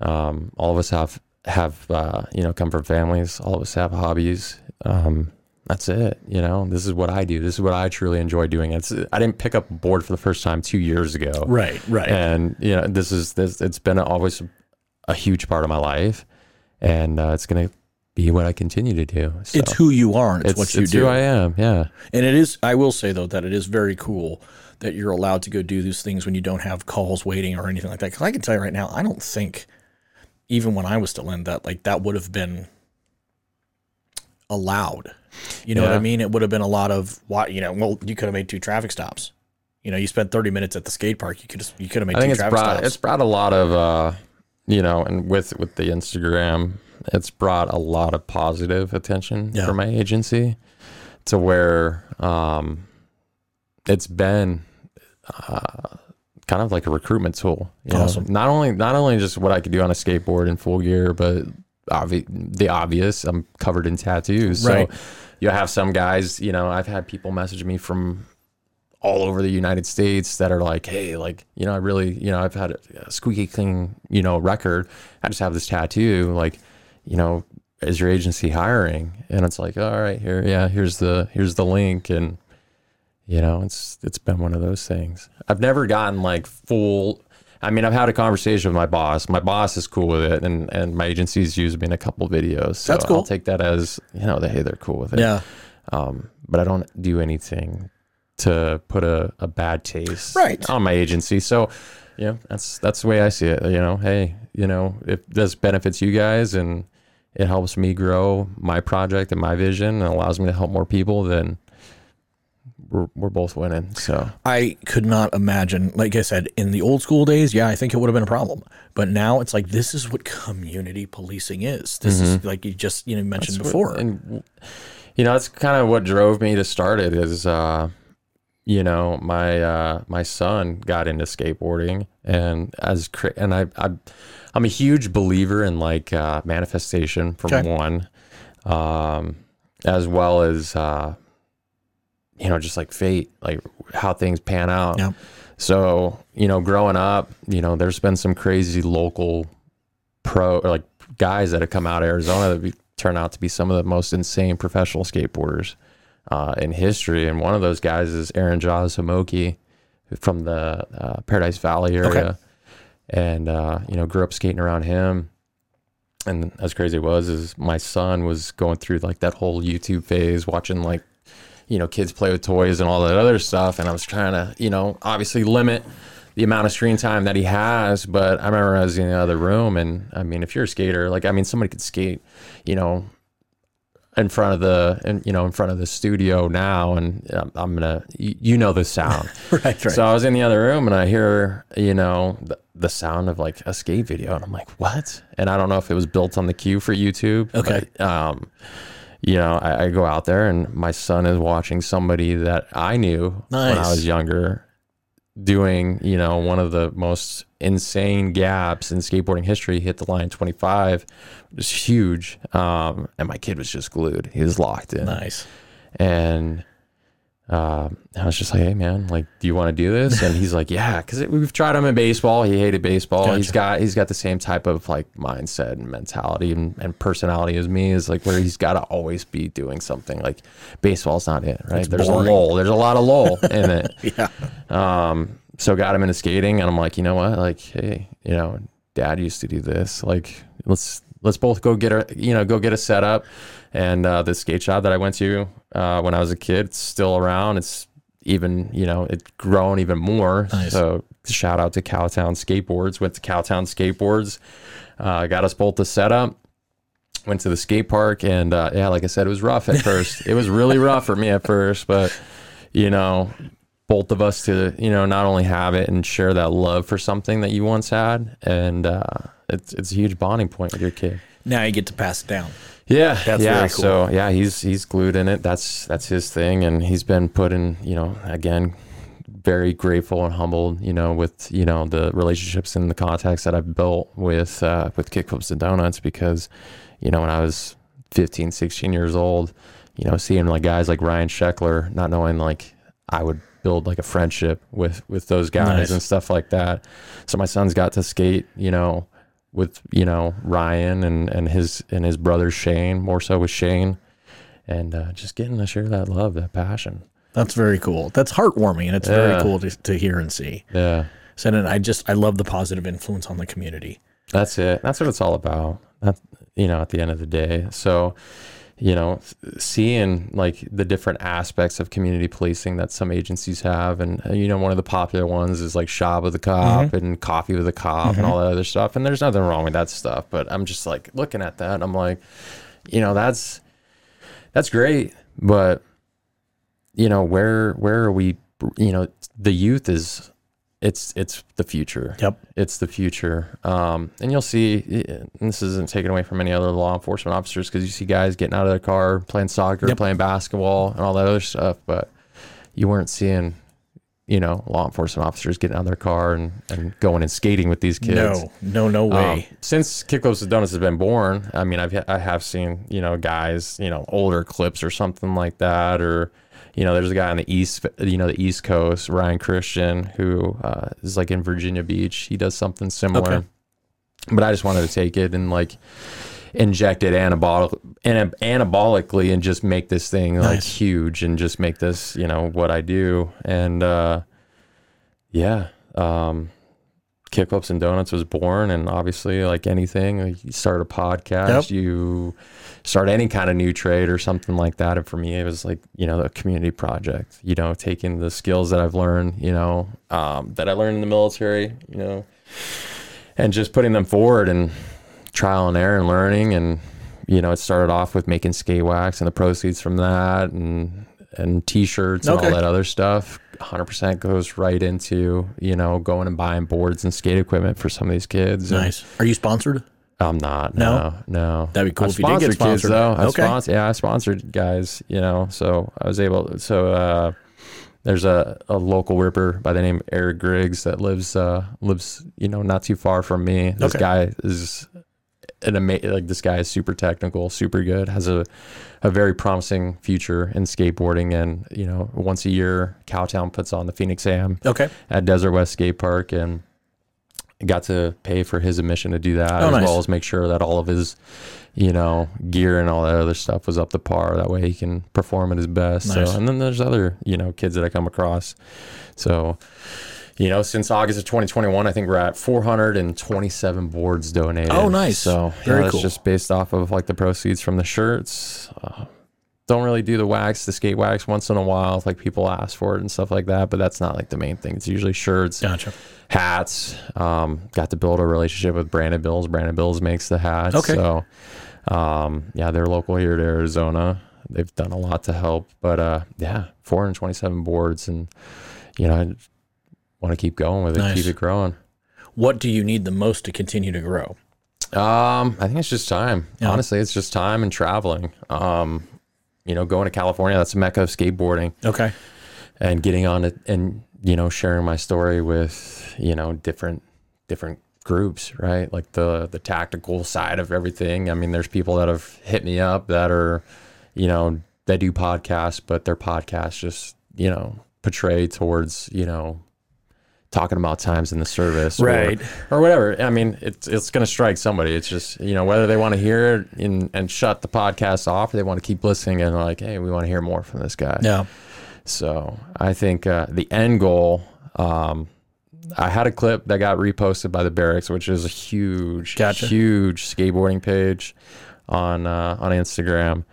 um, all of us have have uh, you know come from families all of us have hobbies um, that's it you know this is what i do this is what i truly enjoy doing it's i didn't pick up a board for the first time two years ago Right. Right. and you know this is this it's been always a huge part of my life and uh, it's gonna be what i continue to do so it's who you are. It's, it's, what you it's do. who i am yeah And it is, I will say though, that it is very cool that you're allowed to go do these things when you don't have calls waiting or anything like that. Cause I can tell you right now, I don't think even when I was still in that, like that would have been allowed. You know what I mean? It would have been a lot of what, you know, well, you could have made two traffic stops. You know, you spent 30 minutes at the skate park. You could have, you could have made I two think it's traffic brought stops. it's brought a lot of uh, you know, and with with the Instagram, it's brought a lot of positive attention Yeah. for my agency to where um, it's been uh, kind of like a recruitment tool. You know? Not only not only just what I could do on a skateboard in full gear, but obvi- the obvious. I'm covered in tattoos, Right. so you have some guys. You know, I've had people message me from all over the United States that are like, hey, like, you know, I really, you know, I've had a squeaky clean, you know, record. I just have this tattoo. Like, you know, is your agency hiring? And it's like, all right, here, yeah, here's the here's the link, and you know, it's it's been one of those things. I've never gotten like full. I mean, I've had a conversation with my boss. My boss is cool with it, and and my agency's used me in a couple videos. So That's cool. I'll take that as you know, hey, they're cool with it yeah. um, but I don't do anything to put a, a bad taste Right. on my agency. So, yeah, that's that's the way I see it. You know, hey, you know, if this benefits you guys and it helps me grow my project and my vision and allows me to help more people, then we're we're both winning. So I could not imagine, like I said, in the old school days, yeah, I think it would have been a problem. But now it's like this is what community policing is. This is like you just you know mentioned Mm-hmm. That's what- before. and you know, that's kind of what drove me to start it. Is uh, you know, my uh, my son got into skateboarding, and as and I, I I'm a huge believer in like uh, manifestation from Okay. one, um, as well as uh, you know, just like fate, like how things pan out. Yeah. So you know, growing up, you know, there's been some crazy local pro or like guys that have come out of Arizona that be, turn out to be some of the most insane professional skateboarders uh, in history. And one of those guys is Aaron Jaws Homoki from the uh, Paradise Valley area. And, uh, you know, grew up skating around him. And as crazy it was, is my son was going through like that whole YouTube phase, watching like, you know, kids play with toys and all that other stuff. And I was trying to, you know, obviously limit the amount of screen time that he has. But I remember I was in the other room, and I mean, if you're a skater, like I mean, somebody could skate, you know, in front of the, and you know, in front of the studio now, and I'm, I'm gonna, you, you know, the sound. right, right. So I was in the other room, and I hear, you know, the, the sound of like a skate video, and I'm like, what? And I don't know if it was built on the queue for YouTube. Okay. but, um, you know, I, I go out there, and my son is watching somebody that I knew when I was younger doing, you know, one of the most insane gaps in skateboarding history. He hit the line 25, it was huge. Um, and my kid was just glued. He was locked in. Nice. And uh, I was just like, hey, man, like, do you want to do this? And he's like, yeah, because we've tried him in baseball. He hated baseball. He's Gotcha. got he's got the same type of like mindset and mentality and, and personality as me. Is like where he's got to always be doing something. Like baseball's not it, right? There's boring. a lull. There's a lot of lull in it. Yeah. Um, so got him into skating, and I'm like, you know what? Like, hey, you know, Dad used to do this. Like, let's let's both go get a you know go get a setup. And uh, the skate shop that I went to uh, when I was a kid, it's still around. It's even you know it's grown even more. Nice. So shout out to Cowtown Skateboards. Went to Cowtown Skateboards. Uh, got us both the setup went to the skate park and uh, yeah like i said it was rough at first it was really rough for me at first but you know both of us to you know not only have it and share that love for something that you once had and uh, it's it's a huge bonding point with your kid Now you get to pass it down. yeah That's yeah cool. so yeah he's he's glued in it that's that's his thing and he's been put in you know again very grateful and humbled you know with you know the relationships and the contacts that i've built with uh with kickflips and donuts because you know when i was 15 16 years old you know seeing like guys like ryan sheckler not knowing like i would build like a friendship with with those guys Nice. and stuff like that so my son's got to skate you know with you know Ryan and and his and his brother Shane, more so with Shane, and uh, just getting to share that love, that passion. That's very cool. That's heartwarming, and it's very cool to, to hear and see. Yeah, So, and I just I love the positive influence on the community. that's it. That's what it's all about. That you know, at the end of the day. So, you know, seeing like the different aspects of community policing that some agencies have, and uh, you know, one of the popular ones is like shop with a cop and coffee with a cop and all that other stuff. And there's nothing wrong with that stuff, but I'm just like looking at that, and I'm like, you know, that's that's great, but you know, where where are we? You know, the youth is it's it's the future. Yep. It's the future. Um, and you'll see, and this isn't taken away from any other law enforcement officers because you see guys getting out of their car, playing soccer, Yep. playing basketball, and all that other stuff. But you weren't seeing, you know, law enforcement officers getting out of their car and, and going and skating with these kids. No, no, no Um, way. since Kickflips and Donuts has been born, I mean, I've I have seen you know guys, you know, older clips or something like that, or you know, there's a guy on the east, you know, the East Coast, Ryan Christian, who uh, is like in Virginia Beach. He does something similar, Okay. but I just wanted to take it and like inject it anabolic and anabolically and just make this thing like Nice. huge and just make this you know what I do and uh yeah um Kickflips and Donuts was born, and obviously, like anything, like you start a podcast, Yep. you start any kind of new trade or something like that. And for me, it was like you know a community project. You know, taking the skills that I've learned, you know, um, that I learned in the military, you know, and just putting them forward and trial and error and learning. And you know, it started off with making skate wax and the proceeds from that, and and t-shirts and Okay. all that other stuff 100% goes right into you know going and buying boards and skate equipment for some of these kids And Nice. Are you sponsored? I'm not No? no no That'd be cool I've if you did get sponsored kids, though i Okay. sponsor, yeah i sponsored guys you know so i was able so uh there's a, a local ripper by the name Eric Griggs that lives uh lives you know not too far from me. This Okay. guy is an amazing like this guy is super technical, super good, has a a very promising future in skateboarding and you know once a year Cowtown puts on the Phoenix Am Okay. at Desert West Skate Park and got to pay for his admission to do that Oh, as nice. well as make sure that all of his you know gear and all that other stuff was up to par that way he can perform at his best Nice. so and then there's other you know kids that I come across so you know since August of 2021 I think we're at 427 boards donated Oh, nice. so Very yeah, that's cool. just based off of like the proceeds from the shirts uh, don't really do the wax, the skate wax once in a while, like people ask for it and stuff like that. But that's not like the main thing. It's usually shirts, Gotcha. hats. Um, got to build a relationship with Brandon Bills. Brandon Bills makes the hats. Okay. So, um, yeah, they're local here to Arizona. They've done a lot to help. But uh, yeah, 427 boards, and you know, I want to keep going with it, Nice. keep it growing. What do you need the most to continue to grow? Um, I think it's just time. Yeah. Honestly, it's just time and traveling. Um, you know, going to California, that's a mecca of skateboarding. Okay. and getting on it and you know sharing my story with you know different different groups, right? Like the the tactical side of everything. I mean, there's people that have hit me up that are, you know, they do podcasts, but their podcasts just, you know, portray towards, you know, talking about times in the service, or- Right. or, whatever. I mean, it's it's going to strike somebody. It's just you know whether they want to hear it and and shut the podcast off, or they want to keep listening and like, hey, we want to hear more from this guy. Yeah. So I think uh, the end goal. Um, I had a clip that got reposted by the Berrics, which is a huge, Gotcha. huge skateboarding page on uh, on Instagram.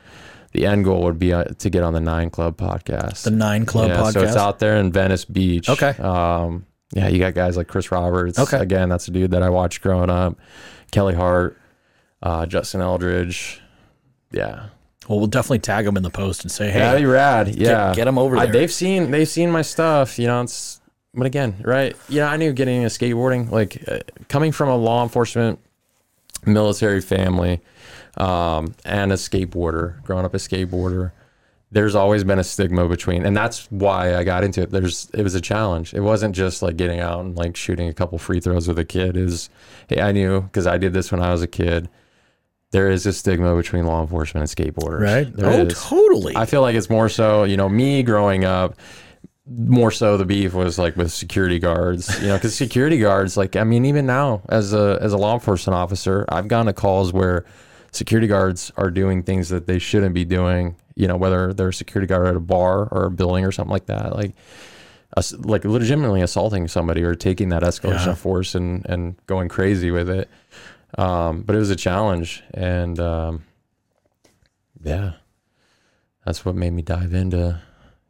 The end goal would be uh, to get on the Nine Club podcast. The Nine Club yeah, podcast. So it's out there in Venice Beach. Okay. Um, yeah, you got guys like Chris Roberts. Okay. Again, that's a dude that I watched growing up. Kelly Hart, uh, Justin Eldridge. Yeah. Well, we'll definitely tag them in the post and say, hey, That'd be rad. Yeah. get 'em over I- there. they've seen they've seen my stuff. You know, it's but again, right? Yeah, I knew getting into skateboarding, like uh, coming from a law enforcement military family, um, and a skateboarder, growing up a skateboarder. There's always been a stigma between, and that's why I got into it. There's, it was a challenge. It wasn't just like getting out and like shooting a couple free throws with a kid. Is, hey, I knew because I did this when I was a kid. There is a stigma between law enforcement and skateboarders. right? There oh, is. totally. I feel like it's more so, you know, me growing up, more so the beef was like with security guards, you know, because security guards, like, I mean, even now as a as a law enforcement officer, I've gone to calls where security guards are doing things that they shouldn't be doing, you know, whether they're a security guard at a bar or a building or something like that, like. Like legitimately assaulting somebody or taking that escalation Yeah. of force and and going crazy with it um, but it was a challenge and um, yeah that's what made me dive into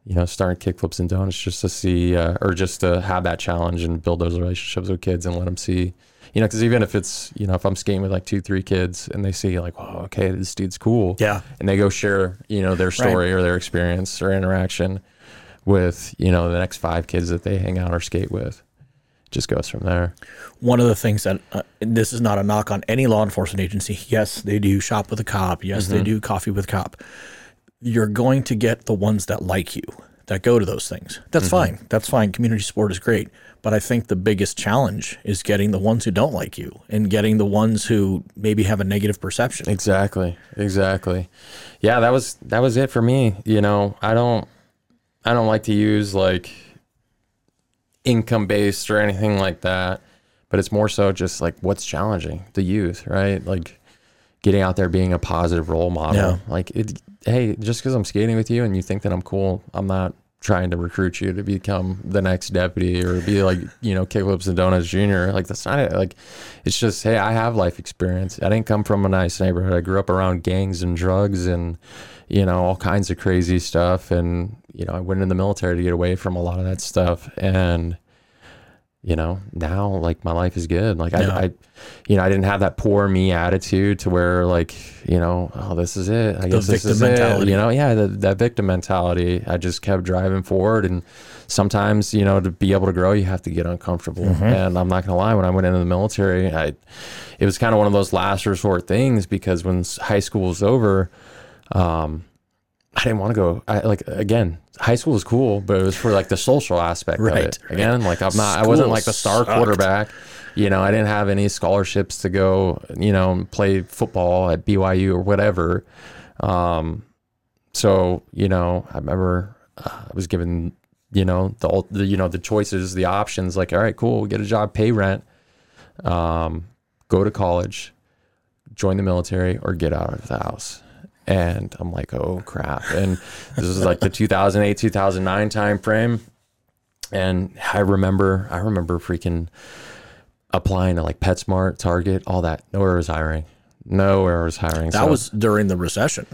you know starting kickflips and donuts just to see uh, or just to have that challenge and build those relationships with kids and let them see you know because even if it's you know if i'm skating with like two three kids and they see like oh okay this dude's cool yeah. and they go share you know their story or their experience or interaction with you know the next five kids that they hang out or skate with just goes from there One of the things that uh, this is not a knock on any law enforcement agency. Yes, they do shop with a cop. Yes, Mm-hmm. they do coffee with cop. You're going to get the ones that like you, that go to those things. That's Mm-hmm. fine. That's fine. Community support is great. But I think the biggest challenge is getting the ones who don't like you and getting the ones who maybe have a negative perception. Exactly. Exactly. Yeah, that was that was it for me. You know, I don't I don't like to use like income based or anything like that, but it's more so just like what's challenging the youth, right? Like getting out there being a positive role model. Yeah. Like it, hey, just because I'm skating with you and you think that I'm cool, I'm not trying to recruit you to become the next deputy or be like, you know, kickflips and donuts junior. Like that's not it. Like it's just, hey, I have life experience. I didn't come from a nice neighborhood. I grew up around gangs and drugs and, you know, all kinds of crazy stuff. And, you know, I went in the military to get away from a lot of that stuff. And, you know, now like my life is good. Like Yeah. I, I, you know, I didn't have that poor me attitude to where like, you know, oh, this is it. I guess this is mentality. it. You know, yeah, the, that victim mentality. I just kept driving forward, and sometimes, you know, to be able to grow, you have to get uncomfortable. Mm-hmm. And I'm not gonna lie, when I went into the military, I, it was kind of one of those last resort things because when high school was over, um, I didn't want to go. I like again, high school was cool, but it was for like the social aspect of Right, it. right. Again, like I'm not. I wasn't like the star sucked. quarterback. You know, I didn't have any scholarships to go. You know, play football at BYU or whatever. Um, so you know, I remember uh, I was given you know the, the you know the choices, the options. Like, all right, cool, get a job, pay rent, um, go to college, join the military, or get out of the house. And I'm like, oh crap! And this was like the 2008, 2009 time frame. And I remember, I remember freaking applying to like PetSmart, Target, all that. Nowhere was hiring. Nowhere was hiring. That So- was during the recession.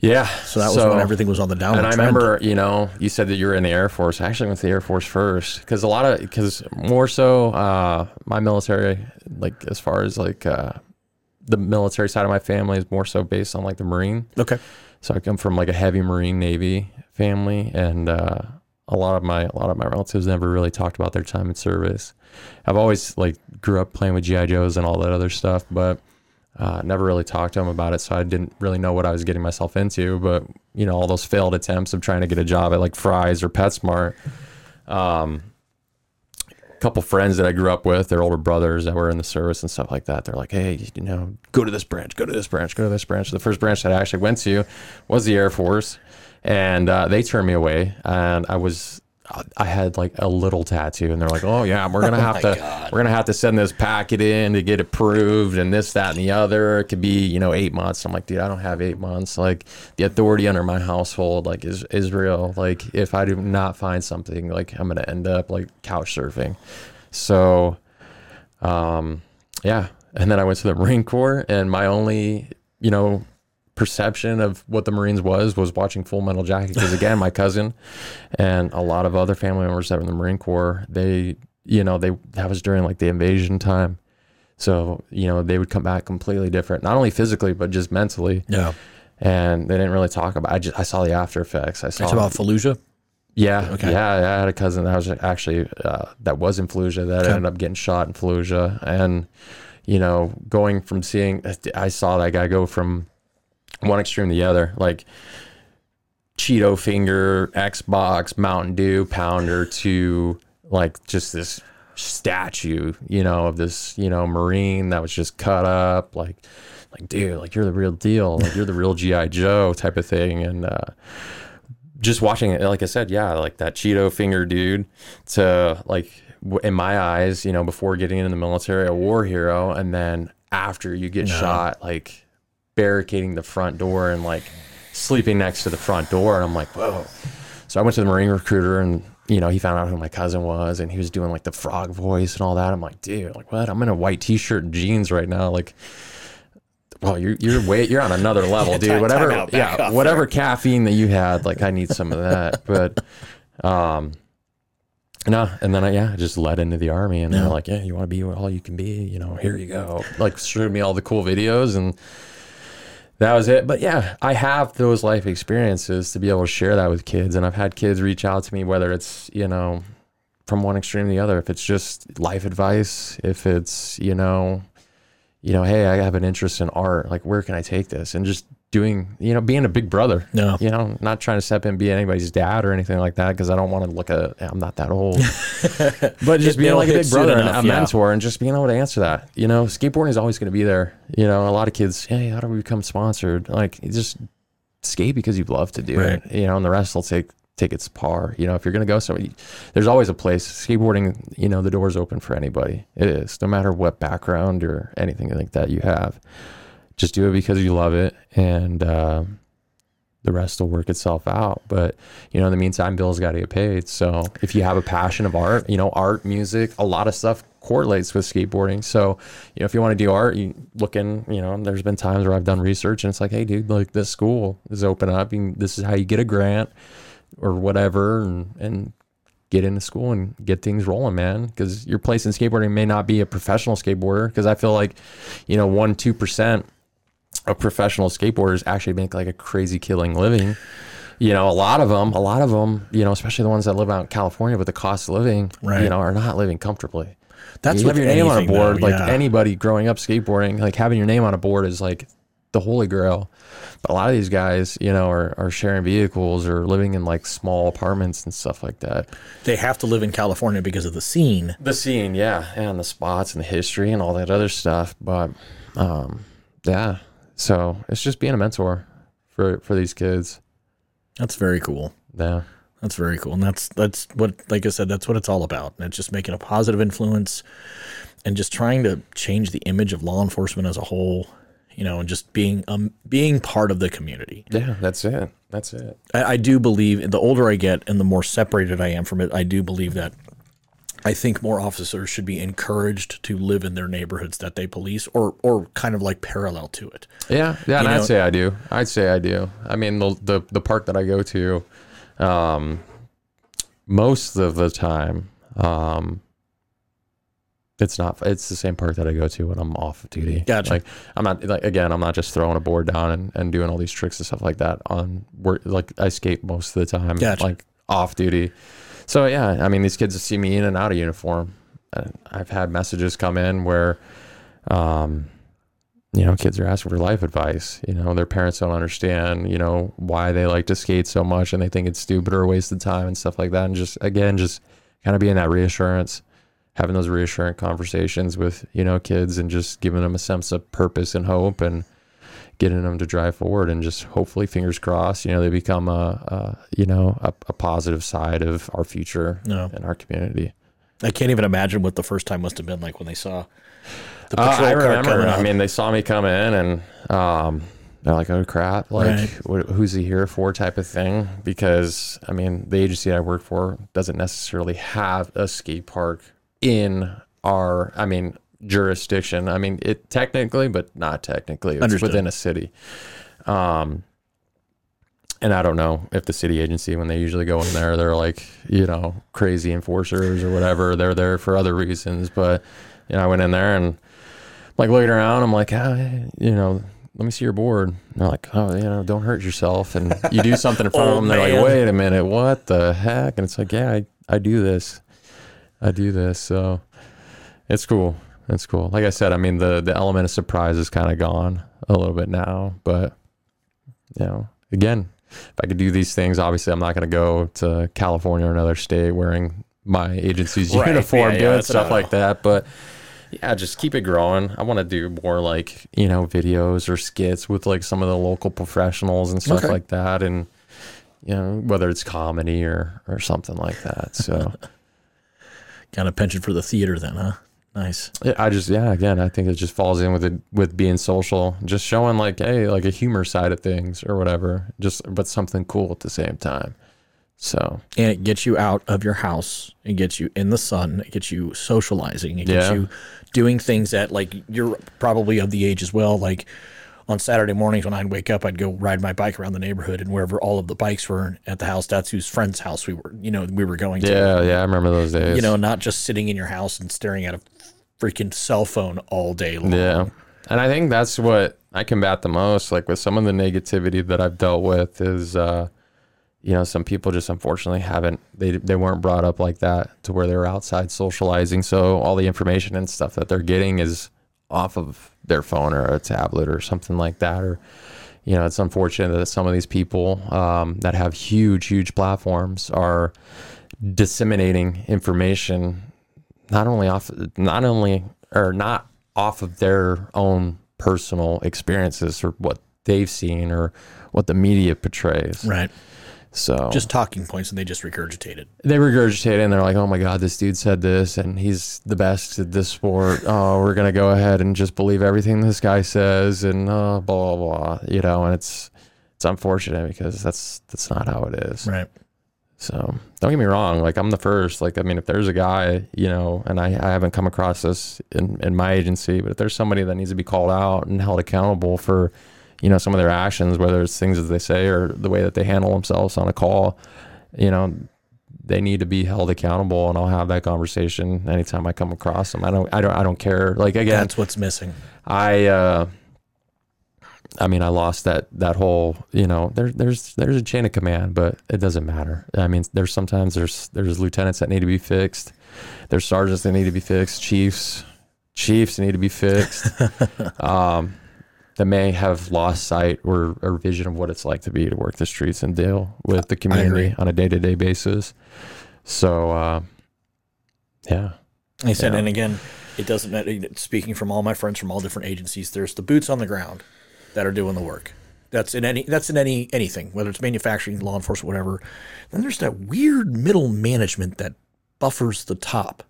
yeah. So that was when everything was on the downward And I trend. remember, you know, you said that you were in the Air Force. I actually went to the Air Force first because a lot of, because more so, uh, my military, like as far as like uh, the military side of my family is more so based on like the Marine. Okay. So I come from like a heavy Marine Navy family, and uh, a lot of my a lot of my relatives never really talked about their time in service. I've always like grew up playing with GI Joes and all that other stuff, but uh, never really talked to them about it. So I didn't really know what I was getting myself into. But you know, all those failed attempts of trying to get a job at like Fry's or PetSmart. Um, couple friends that I grew up with, their older brothers that were in the service and stuff like that. They're like, hey, you know, go to this branch, go to this branch, go to this branch. The first branch that I actually went to was the Air Force, and uh, they turned me away, and I was. I had like a little tattoo, and they're like, "Oh yeah, we're gonna have to, we're gonna have to send this packet in to get approved, and this, that, and the other. It could be, you know, eight months." I'm like, "Dude, I don't have eight months. Like, the authority under my household, like, is Israel. Like, if I do not find something, like, I'm gonna end up like couch surfing." So, um, yeah. And then I went to the Marine Corps, and my only, you know, perception of what the Marines was was watching Full Metal Jacket. Because again, my cousin and a lot of other family members that were in the Marine Corps, they, you know, they that was during like the invasion time. So you know, they would come back completely different, not only physically but just mentally. Yeah. And they didn't really talk about. I just I saw the after effects. I saw It's about Fallujah. yeah, Okay. yeah. I had a cousin that was actually uh, that was in Fallujah that ended up getting shot in Fallujah, and you know, going from seeing, I saw that guy go from one extreme to the other, like Cheeto finger, Xbox, Mountain Dew pounder to like just this statue, you know, of this, you know, Marine that was just cut up, like, like, dude, like you're the real deal, like you're the real GI Joe type of thing, and uh, just watching it, like I said, yeah, like that Cheeto finger dude to like in my eyes, you know, before getting into the military, a war hero, and then after you get shot, like barricading the front door and like sleeping next to the front door, and I'm like, whoa. So I went to the Marine recruiter and. You know, he found out who my cousin was, and he was doing like the frog voice and all that. I'm like, dude, like what? I'm in a white T-shirt and jeans right now. Like, well, you're you're way you're on another level, dude. time- whatever, time yeah, whatever caffeine that you had, like I need some of that. But, um, no, and then I yeah, I just led into the army, and they're like, yeah, you want to be all you can be, you know, here you go. Like showed me all the cool videos, and that was it. But yeah, I have those life experiences to be able to share that with kids, and I've had kids reach out to me, whether it's you know from one extreme to the other. If it's just life advice, if it's you know you know, hey, I have an interest in art. Like, where can I take this? And just doing, you know, being a big brother. No. You know, not trying to step in and be anybody's dad or anything like that because I don't want to look at. I'm not that old. but just being like a big brother and enough, a yeah. mentor and just being able to answer that. You know, skateboarding is always going to be there. You know, a lot of kids, hey, how do we become sponsored? Like, just skate because you love to do Right. it. You know, and the rest will take take its par. You know, if you're gonna go somewhere, there's always a place. Skateboarding, you know, the door's open for anybody. It is, no matter what background or anything like that you have. Just do it because you love it, and uh, the rest will work itself out. But you know, in the meantime, bills got to get paid. So if you have a passion of art, you know, art, music, a lot of stuff correlates with skateboarding. So you know, if you want to do art, you look in. You know, there's been times where I've done research, and it's like, hey, dude, like this school is open up. Can, this is how you get a grant or whatever, and and get into school and get things rolling, man. Because your place in skateboarding may not be a professional skateboarder. Because I feel like, you know, one two percent of professional skateboarders actually make like a crazy killing living. You know, a lot of them, a lot of them, you know, especially the ones that live out in California with the cost of living, Right. you know, are not living comfortably. That's you have your name on a board. though, like anybody growing up skateboarding, like having your name on a board is like the holy grail. But a lot of these guys, you know, are, are sharing vehicles or living in like small apartments and stuff like that. They have to live in California because of the scene. The scene, yeah, and the spots and the history and all that other stuff. But um, yeah, so it's just being a mentor for for these kids. That's very cool. Yeah, That's very cool. And that's that's what like I said, that's what it's all about. And it's just making a positive influence and just trying to change the image of law enforcement as a whole, you know, and just being um being part of the community. yeah, that's it. That's it. I, I do believe the older I get and the more separated I am from it, I do believe that I think more officers should be encouraged to live in their neighborhoods that they police or or kind of like parallel to it. Yeah, yeah, and know- I'd say I do. I'd say I do. I mean, the the, the park that I go to, um, most of the time, um, it's not. It's the same park that I go to when I'm off duty. Gotcha. Like I'm not like again. I'm not just throwing a board down and, and doing all these tricks and stuff like that on work. Like I skate most of the time. Gotcha. Like off duty. So yeah, I mean, these kids see me in and out of uniform. I've had messages come in where, um, you know, kids are asking for life advice. You know, their parents don't understand, you know, why they like to skate so much and they think it's stupid or a waste of time and stuff like that. And just, again, just kind of being that reassurance having those reassuring conversations with you know kids and just giving them a sense of purpose and hope and getting them to drive forward and just hopefully fingers crossed you know they become a, a you know a, a positive side of our future No. and our community I can't even imagine what the first time must have been like when they saw the Uh, I remember. I mean, they saw me come in, and um, they're like, "Oh crap! Like, Right. what, who's he here for?" Type of thing. Because I mean, the agency I work for doesn't necessarily have a skate park in our, I mean, jurisdiction. I mean, it technically, but not technically. It's Understood. within a city. Um, and I don't know if the city agency, when they usually go in there, they're like, you know, crazy enforcers or whatever. They're there for other reasons. But, you know, I went in there and like looking around, I'm like, ah, you know, let me see your board. And they're like, oh, you know, don't hurt yourself. And you do something in front of them. They're man. like, wait a minute, what the heck? And it's like, yeah, I, I do this. I do this. So it's cool. It's cool. Like I said, I mean, the, the element of surprise is kind of gone a little bit now. But, you know, again, if I could do these things, obviously I'm not going to go to California or another state wearing my agency's Right. uniform, Yeah, yeah, doing that's stuff like that. But yeah, just keep it growing. I want to do more like, you know, videos or skits with like some of the local professionals and stuff Okay. like that. And, you know, whether it's comedy or, or something like that. So kind of penchant for the theater then, huh? Nice. yeah, I just, yeah, again, I think it just falls in with it, with being social, just showing like, hey, like a humor side of things or whatever, just, but something cool at the same time. So And it gets you out of your house. It gets you in the sun. It gets you socializing. It gets Yeah. you doing things that like you're probably of the age as well. Like on Saturday mornings when I'd wake up, I'd go ride my bike around the neighborhood and wherever all of the bikes were at the house, that's whose friend's house we were, you know, we were going to. yeah, yeah, I remember those days. You know, not just sitting in your house and staring at a freaking cell phone all day long. Yeah. And I think that's what I combat the most. Like with some of the negativity that I've dealt with is, uh, you know, some people just unfortunately haven't, they, they weren't brought up like that to where they're outside socializing. So all the information and stuff that they're getting is off of their phone or a tablet or something like that. Or, you know, it's unfortunate that some of these people um, that have huge, huge platforms are disseminating information not only off not only or not off of their own personal experiences or what they've seen or what the media portrays. Right. So Just talking points and they just regurgitate it. they regurgitate it and they're like, "Oh my god, this dude said this and he's the best at this sport. Oh, we're gonna go ahead and just believe everything this guy says and uh, blah blah blah." You know, and it's it's unfortunate because that's that's not how it is. Right. So don't get me wrong. Like I'm the first. Like I mean, if there's a guy, you know, and I, I haven't come across this in, in my agency, but if there's somebody that needs to be called out and held accountable for, you know, some of their actions, whether it's things that they say or the way that they handle themselves on a call, you know, they need to be held accountable, and I'll have that conversation anytime I come across them. I don't, I don't, I don't care. Like again, That's what's missing. I uh I mean I lost that that whole you know there there's there's a chain of command but it doesn't matter. I mean there's sometimes there's there's lieutenants that need to be fixed. There's sergeants that need to be fixed. Chiefs chiefs need to be fixed. Um that may have lost sight or, or vision of what it's like to be to work the streets and deal with the community on a day-to-day basis. So uh yeah. I said, Yeah. and again, it doesn't matter. Speaking from all my friends from all different agencies, there's the boots on the ground that are doing the work. That's in any. That's in any anything, whether it's manufacturing, law enforcement, whatever. Then there's that weird middle management that buffers the top,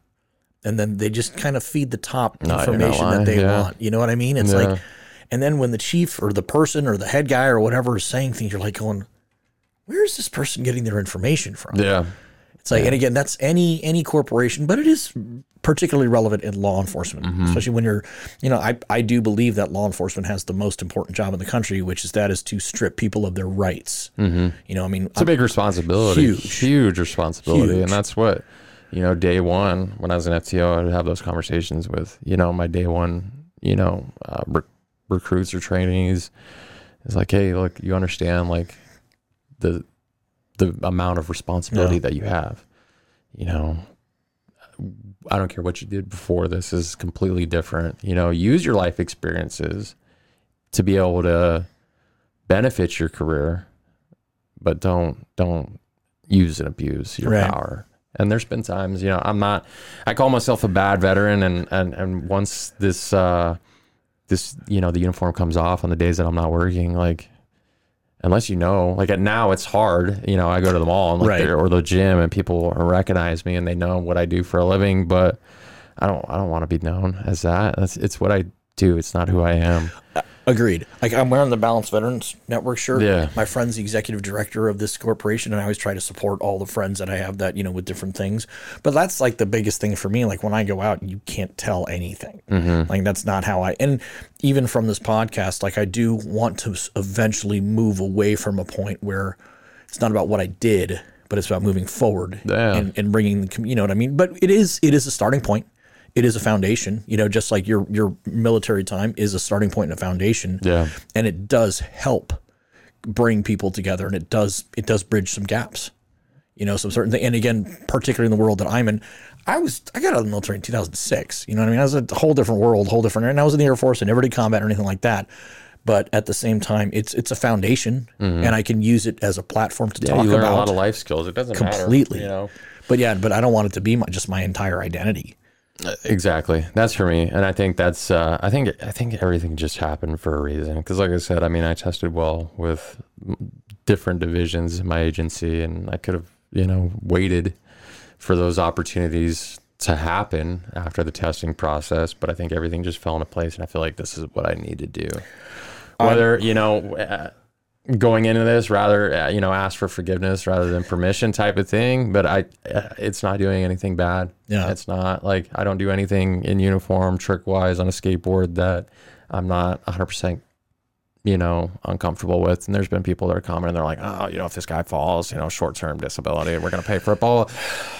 and then they just kind of feed the top No, information that they yeah. want. You know what I mean? It's Yeah. like, and then when the chief or the person or the head guy or whatever is saying things, you're like going, "Where is this person getting their information from?" yeah It's like, and again, that's any any corporation, but it is particularly relevant in law enforcement, Mm-hmm. especially when you're, you know, I I do believe that law enforcement has the most important job in the country, which is that is to strip people of their rights. Mm-hmm. You know, I mean, It's a big responsibility. Huge. Huge, responsibility. Huge. And that's what, you know, day one, when I was an FTO, I would have those conversations with, you know, my day one, you know, uh, rec- recruits or trainees. It's like, hey, look, you understand like the, the amount of responsibility Yeah. that you have, you know, I don't care what you did before this is completely different. You know, use your life experiences to be able to benefit your career, but don't don't use and abuse your Right. power. And there's been times, you know, I'm not. I call myself a bad veteran, and and and once this uh, this you know the uniform comes off on the days that I'm not working, like unless you know, like at now it's hard. You know, I go to the mall and like Right. or the gym, and people recognize me and they know what I do for a living, but I don't I don't want to be known as that. That's, it's what I do. It's not who I am. Uh, Agreed. Like I'm wearing the Balanced Veterans Network shirt. Yeah. My friend's the executive director of this corporation, and I always try to support all the friends that I have that you know with different things. But that's like the biggest thing for me. Like when I go out, you can't tell anything. Mm-hmm. Like that's not how I. And even from this podcast, like I do want to eventually move away from a point where it's not about what I did, but it's about moving forward and, and bringing the you know what I mean. But it is it is a starting point. It is a foundation, you know, just like your your military time is a starting point and a foundation Yeah. and it does help bring people together and it does it does bridge some gaps you know some certain thing and again particularly in the world that i'm in i was i got out of the military in 2006 you know what i mean i was a whole different world whole different and i was in the air force i never did combat or anything like that but at the same time it's it's a foundation mm-hmm. and i can use it as a platform to Yeah, talk you learn about a lot of life skills. It doesn't completely matter. You know. but yeah but i don't want it to be my, just my entire identity Exactly. That's for me, and I think that's. Uh, I think. I think everything just happened for a reason. Because, like I said, I mean, I tested well with different divisions in my agency, and I could have, you know, waited for those opportunities to happen after the testing process. But I think everything just fell into place, and I feel like this is what I need to do. Whether you know. Uh, going into this rather uh, you know ask for forgiveness rather than permission type of thing but i uh, it's not doing anything bad Yeah. it's not like i don't do anything in uniform trick wise on a skateboard that i'm not 100% you know uncomfortable with and there's been people that are coming and they're like oh you know if this guy falls you know short-term disability we're going to pay for it ball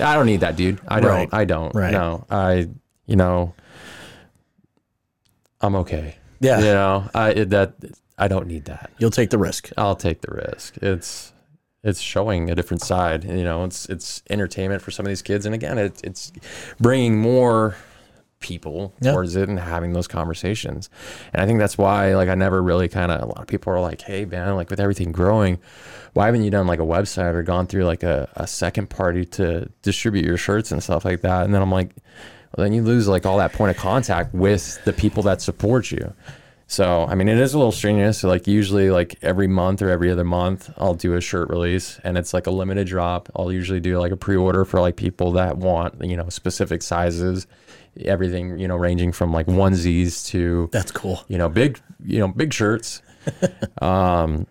i don't need that dude i don't Right. i don't Right. no i you know i'm okay Yeah. you know i it- that i don't need that you'll take the risk I'll take the risk. It's it's showing a different side. You know, it's it's entertainment for some of these kids, and again, it, it's bringing more people Yeah. towards it and having those conversations. And I think that's why, like, I never really kind of. A lot of people are like, "Hey, man, like with everything growing, why haven't you done like a website or gone through like a, a second party to distribute your shirts and stuff like that?" And then I'm like, well, then you lose like all that point of contact with the people that support you. So, I mean, it is a little strenuous. Like usually like every month or every other month, I'll do a shirt release and it's like a limited drop. I'll usually do like a pre-order for like people that want, you know, specific sizes, everything, you know, ranging from like onesies to, that's cool you know, big, you know, big shirts. um,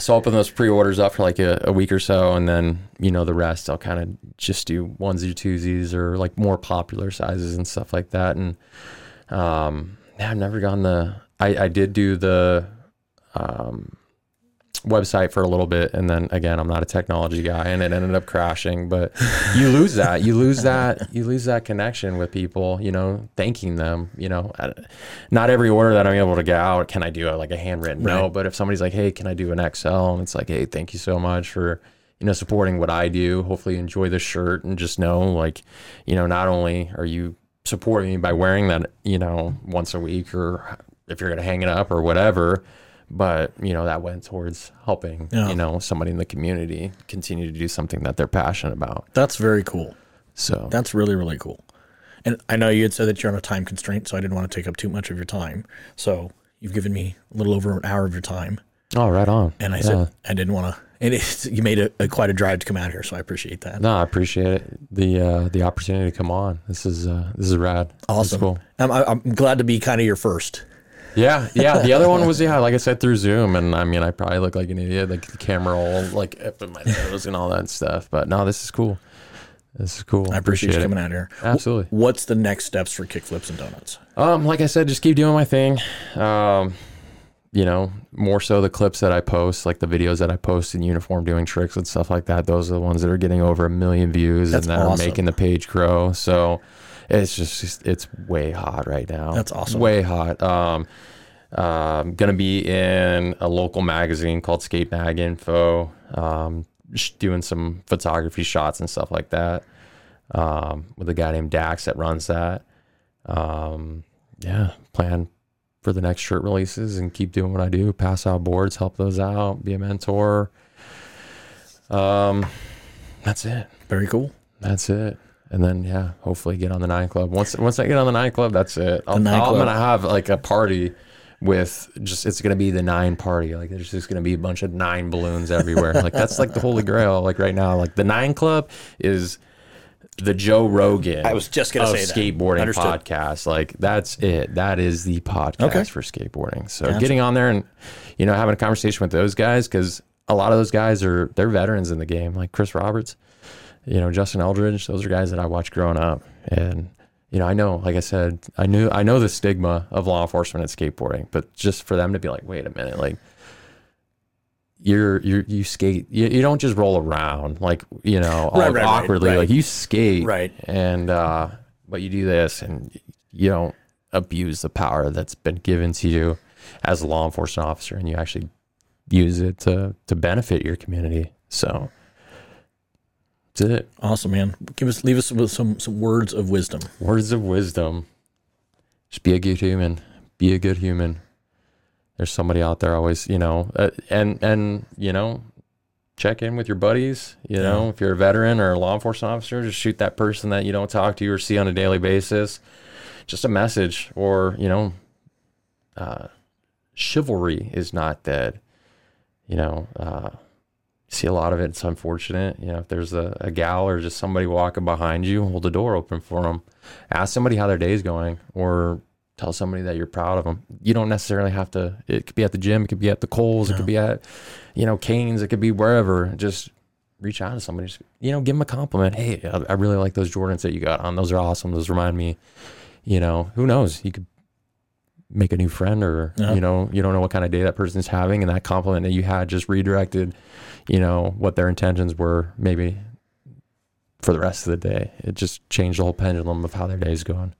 so I'll put those pre-orders up for like a, a week or so, and then you know the rest I'll kind of just do onesie twosies or like more popular sizes and stuff like that. And um, yeah, I've never gone the. I I did do the um, website for a little bit, and then again I'm not a technology guy, and it ended up crashing. But you lose that, you lose that, you lose that connection with people. You know, thanking them. You know, not every order that I'm able to get out can I do a, like a handwritten. Right. But if somebody's like, hey, can I do an XL? And it's like, hey, thank you so much for you know supporting what I do. Hopefully, enjoy the shirt and just know like, you know, not only are you supporting me by wearing that, you know, once a week or if you're gonna hang it up or whatever. But you know that went towards helping Yeah. you know somebody in the community continue to do something that they're passionate about. that's very cool So That's really, really cool. And I know you had said that you're on a time constraint, so I didn't want to take up too much of your time. So you've given me a little over an hour of your time. oh, right on. And I Yeah. said I didn't want to. And it's, you made a, a quite a drive to come out here, so I appreciate that. No, I appreciate it. The uh, the opportunity to come on. This is uh, this is rad. This is Awesome. cool. I'm, I'm glad to be kind of your first. Yeah, yeah. The other one was yeah, like I said through Zoom, and I mean I probably look like an idiot, like the camera all like up in my nose and all that stuff. But no, this is cool. This is cool. I appreciate, you it. coming out here. Absolutely. What's the next steps for kickflips and donuts? Um, like I said, just keep doing my thing. Um, you know, more so the clips that I post, like the videos that I post in uniform doing tricks and stuff like that. Those are the ones that are getting over a million views That's and that awesome. are making the page grow. So it's just it's way hot right now. That's awesome. Way hot. Um, um, gonna be in a local magazine called Skate Mag Info. Um, doing some photography shots and stuff like that. Um, with a guy named Dax that runs that. Um, yeah, plan for the next shirt releases and keep doing what I do. Pass out boards, help those out, be a mentor. Um, that's it. Very cool. that's it. And then yeah, hopefully get on the nine club. Once once I get on the nine club, that's it. I'll- I'm gonna have like a party with just it's gonna be the nine party. Like there's just gonna be a bunch of nine balloons everywhere. like that's like the holy grail. Like right now, like the nine club is the Joe Rogan. I was just gonna say skateboarding Understood. podcast. Like that's it. That is the podcast Okay. for skateboarding. So Gotcha. getting on there and you know having a conversation with those guys because a lot of those guys are they're veterans in the game. Like Chris Roberts, you know Justin Eldridge. Those are guys that I watched growing up, and you know I know, like I said, I knew I know the stigma of law enforcement and skateboarding, but just for them to be like, wait a minute, like you're you you skate you, you don't just roll around like you know all Right, right, right, awkwardly right. like you skate Right. and uh but you do this and you don't abuse the power that's been given to you as a law enforcement officer and you actually use it to to benefit your community so that's it. Awesome, man. Give us, leave us with some some words of wisdom. words of wisdom. Just be a good human. Be a good human. There's somebody out there always you know uh, and and you know check in with your buddies you know if you're a veteran or a law enforcement officer just shoot that person that you don't talk to or see on a daily basis. Just a message or you know uh, chivalry is not dead. You know uh, see a lot of it it's unfortunate you know if there's a, a gal or just somebody walking behind you hold the door open for them ask somebody how their day's going or tell somebody that you're proud of them you don't necessarily have to it could be at the gym it could be at the Kohl's it could be at you know Cane's it could be wherever. Just reach out to somebody just, you know give them a compliment. Hey I, I really like those jordans that you got on. Those are awesome. Those remind me you know who knows? You could make a new friend or Yeah. you know you don't know what kind of day that person's having and that compliment that you had just redirected you know what their intentions were maybe for the rest of the day it just changed the whole pendulum of how their day's going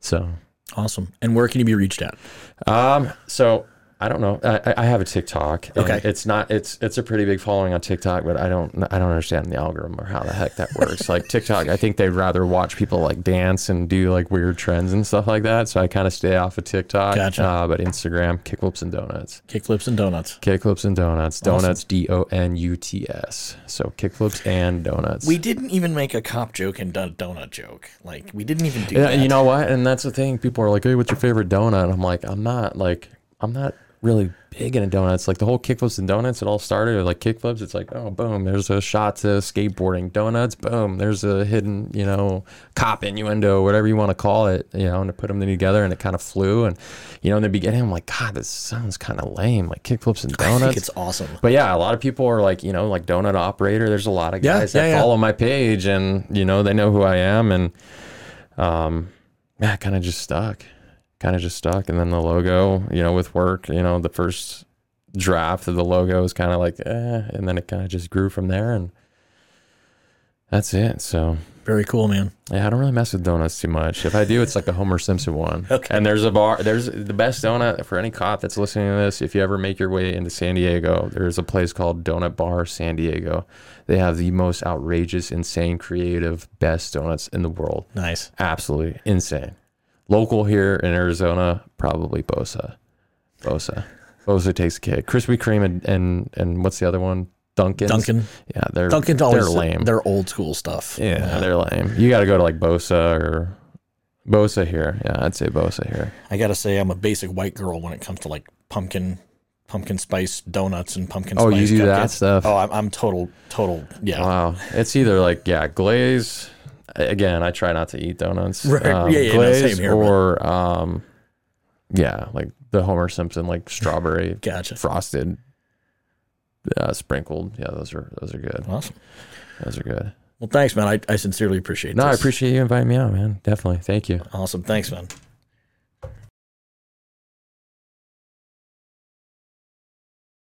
so Awesome. And where can you be reached at? um so I don't know. I, I- have a TikTok. Okay. It's not. It's it's a pretty big following on TikTok, but I don't. I don't understand the algorithm or how the heck that works. like TikTok, I think they'd rather watch people like dance and do like weird trends and stuff like that. So I kind of stay off of TikTok. Gotcha. Uh, but Instagram, kickflips and donuts. Kickflips and donuts. Kickflips and donuts. Awesome. Donuts. D O N U T S. So kickflips and donuts. We didn't even make a cop joke and a donut joke. Like we didn't even do Yeah, that. you know what? And that's the thing. People are like, "Hey, what's your favorite donut?" And I'm like, "I'm not like, I'm not really big into donuts. Like the whole kickflips and donuts, it all started like kickflips. It's like, oh, boom, there's a shot to skateboarding. Donuts, boom, there's a hidden, you know, cop innuendo, whatever you want to call it, you know, and to put them together, and it kind of flew. And you know, in the beginning, I'm like, God, this sounds kind of lame, like kickflips and I donuts. think it's awesome. But yeah, a lot of people are like, you know, like donut operator. There's a lot of Yeah, guys yeah, that yeah. follow my page and, you know, they know who I am. And, um, yeah, kind of just stuck, kind of just stuck. And then the logo, you know, with work, you know, the first draft of the logo is kind of like, eh, and then it kind of just grew from there. And that's it. So, Very cool, man. yeah, I don't really mess with donuts too much. If I do, it's like a Homer Simpson one. Okay. And there's a bar. There's the best donut for any cop that's listening to this. If you ever make your way into San Diego, there's a place called Donut Bar San Diego. They have the most outrageous, insane, creative, best donuts in the world. Nice. Absolutely insane. Local here in Arizona, probably Bosa. Bosa. Bosa takes a cake. Krispy Kreme and and, and what's the other one? Dunkin'. Duncan. Yeah, they're always they're lame. They're old school stuff. Yeah, they're lame. You got to go to like Bosa or Bosa here. Yeah, I'd say Bosa here. I gotta say, I'm a basic white girl when it comes to like pumpkin, pumpkin spice donuts and pumpkin. Oh, spice you do that stuff? Oh, I'm, I'm total, total. Yeah. Wow, it's either like yeah, glaze. Again, I try not to eat donuts. Right. Um, Yeah, yeah, no, same here, but- or um, yeah, like the Homer Simpson like strawberry Gotcha. frosted, uh, sprinkled. Yeah, those are those are good. Awesome. Those are good. Well, thanks, man. I, I sincerely appreciate. No, I appreciate you inviting me out, man. Definitely, thank you. Awesome. Thanks, man.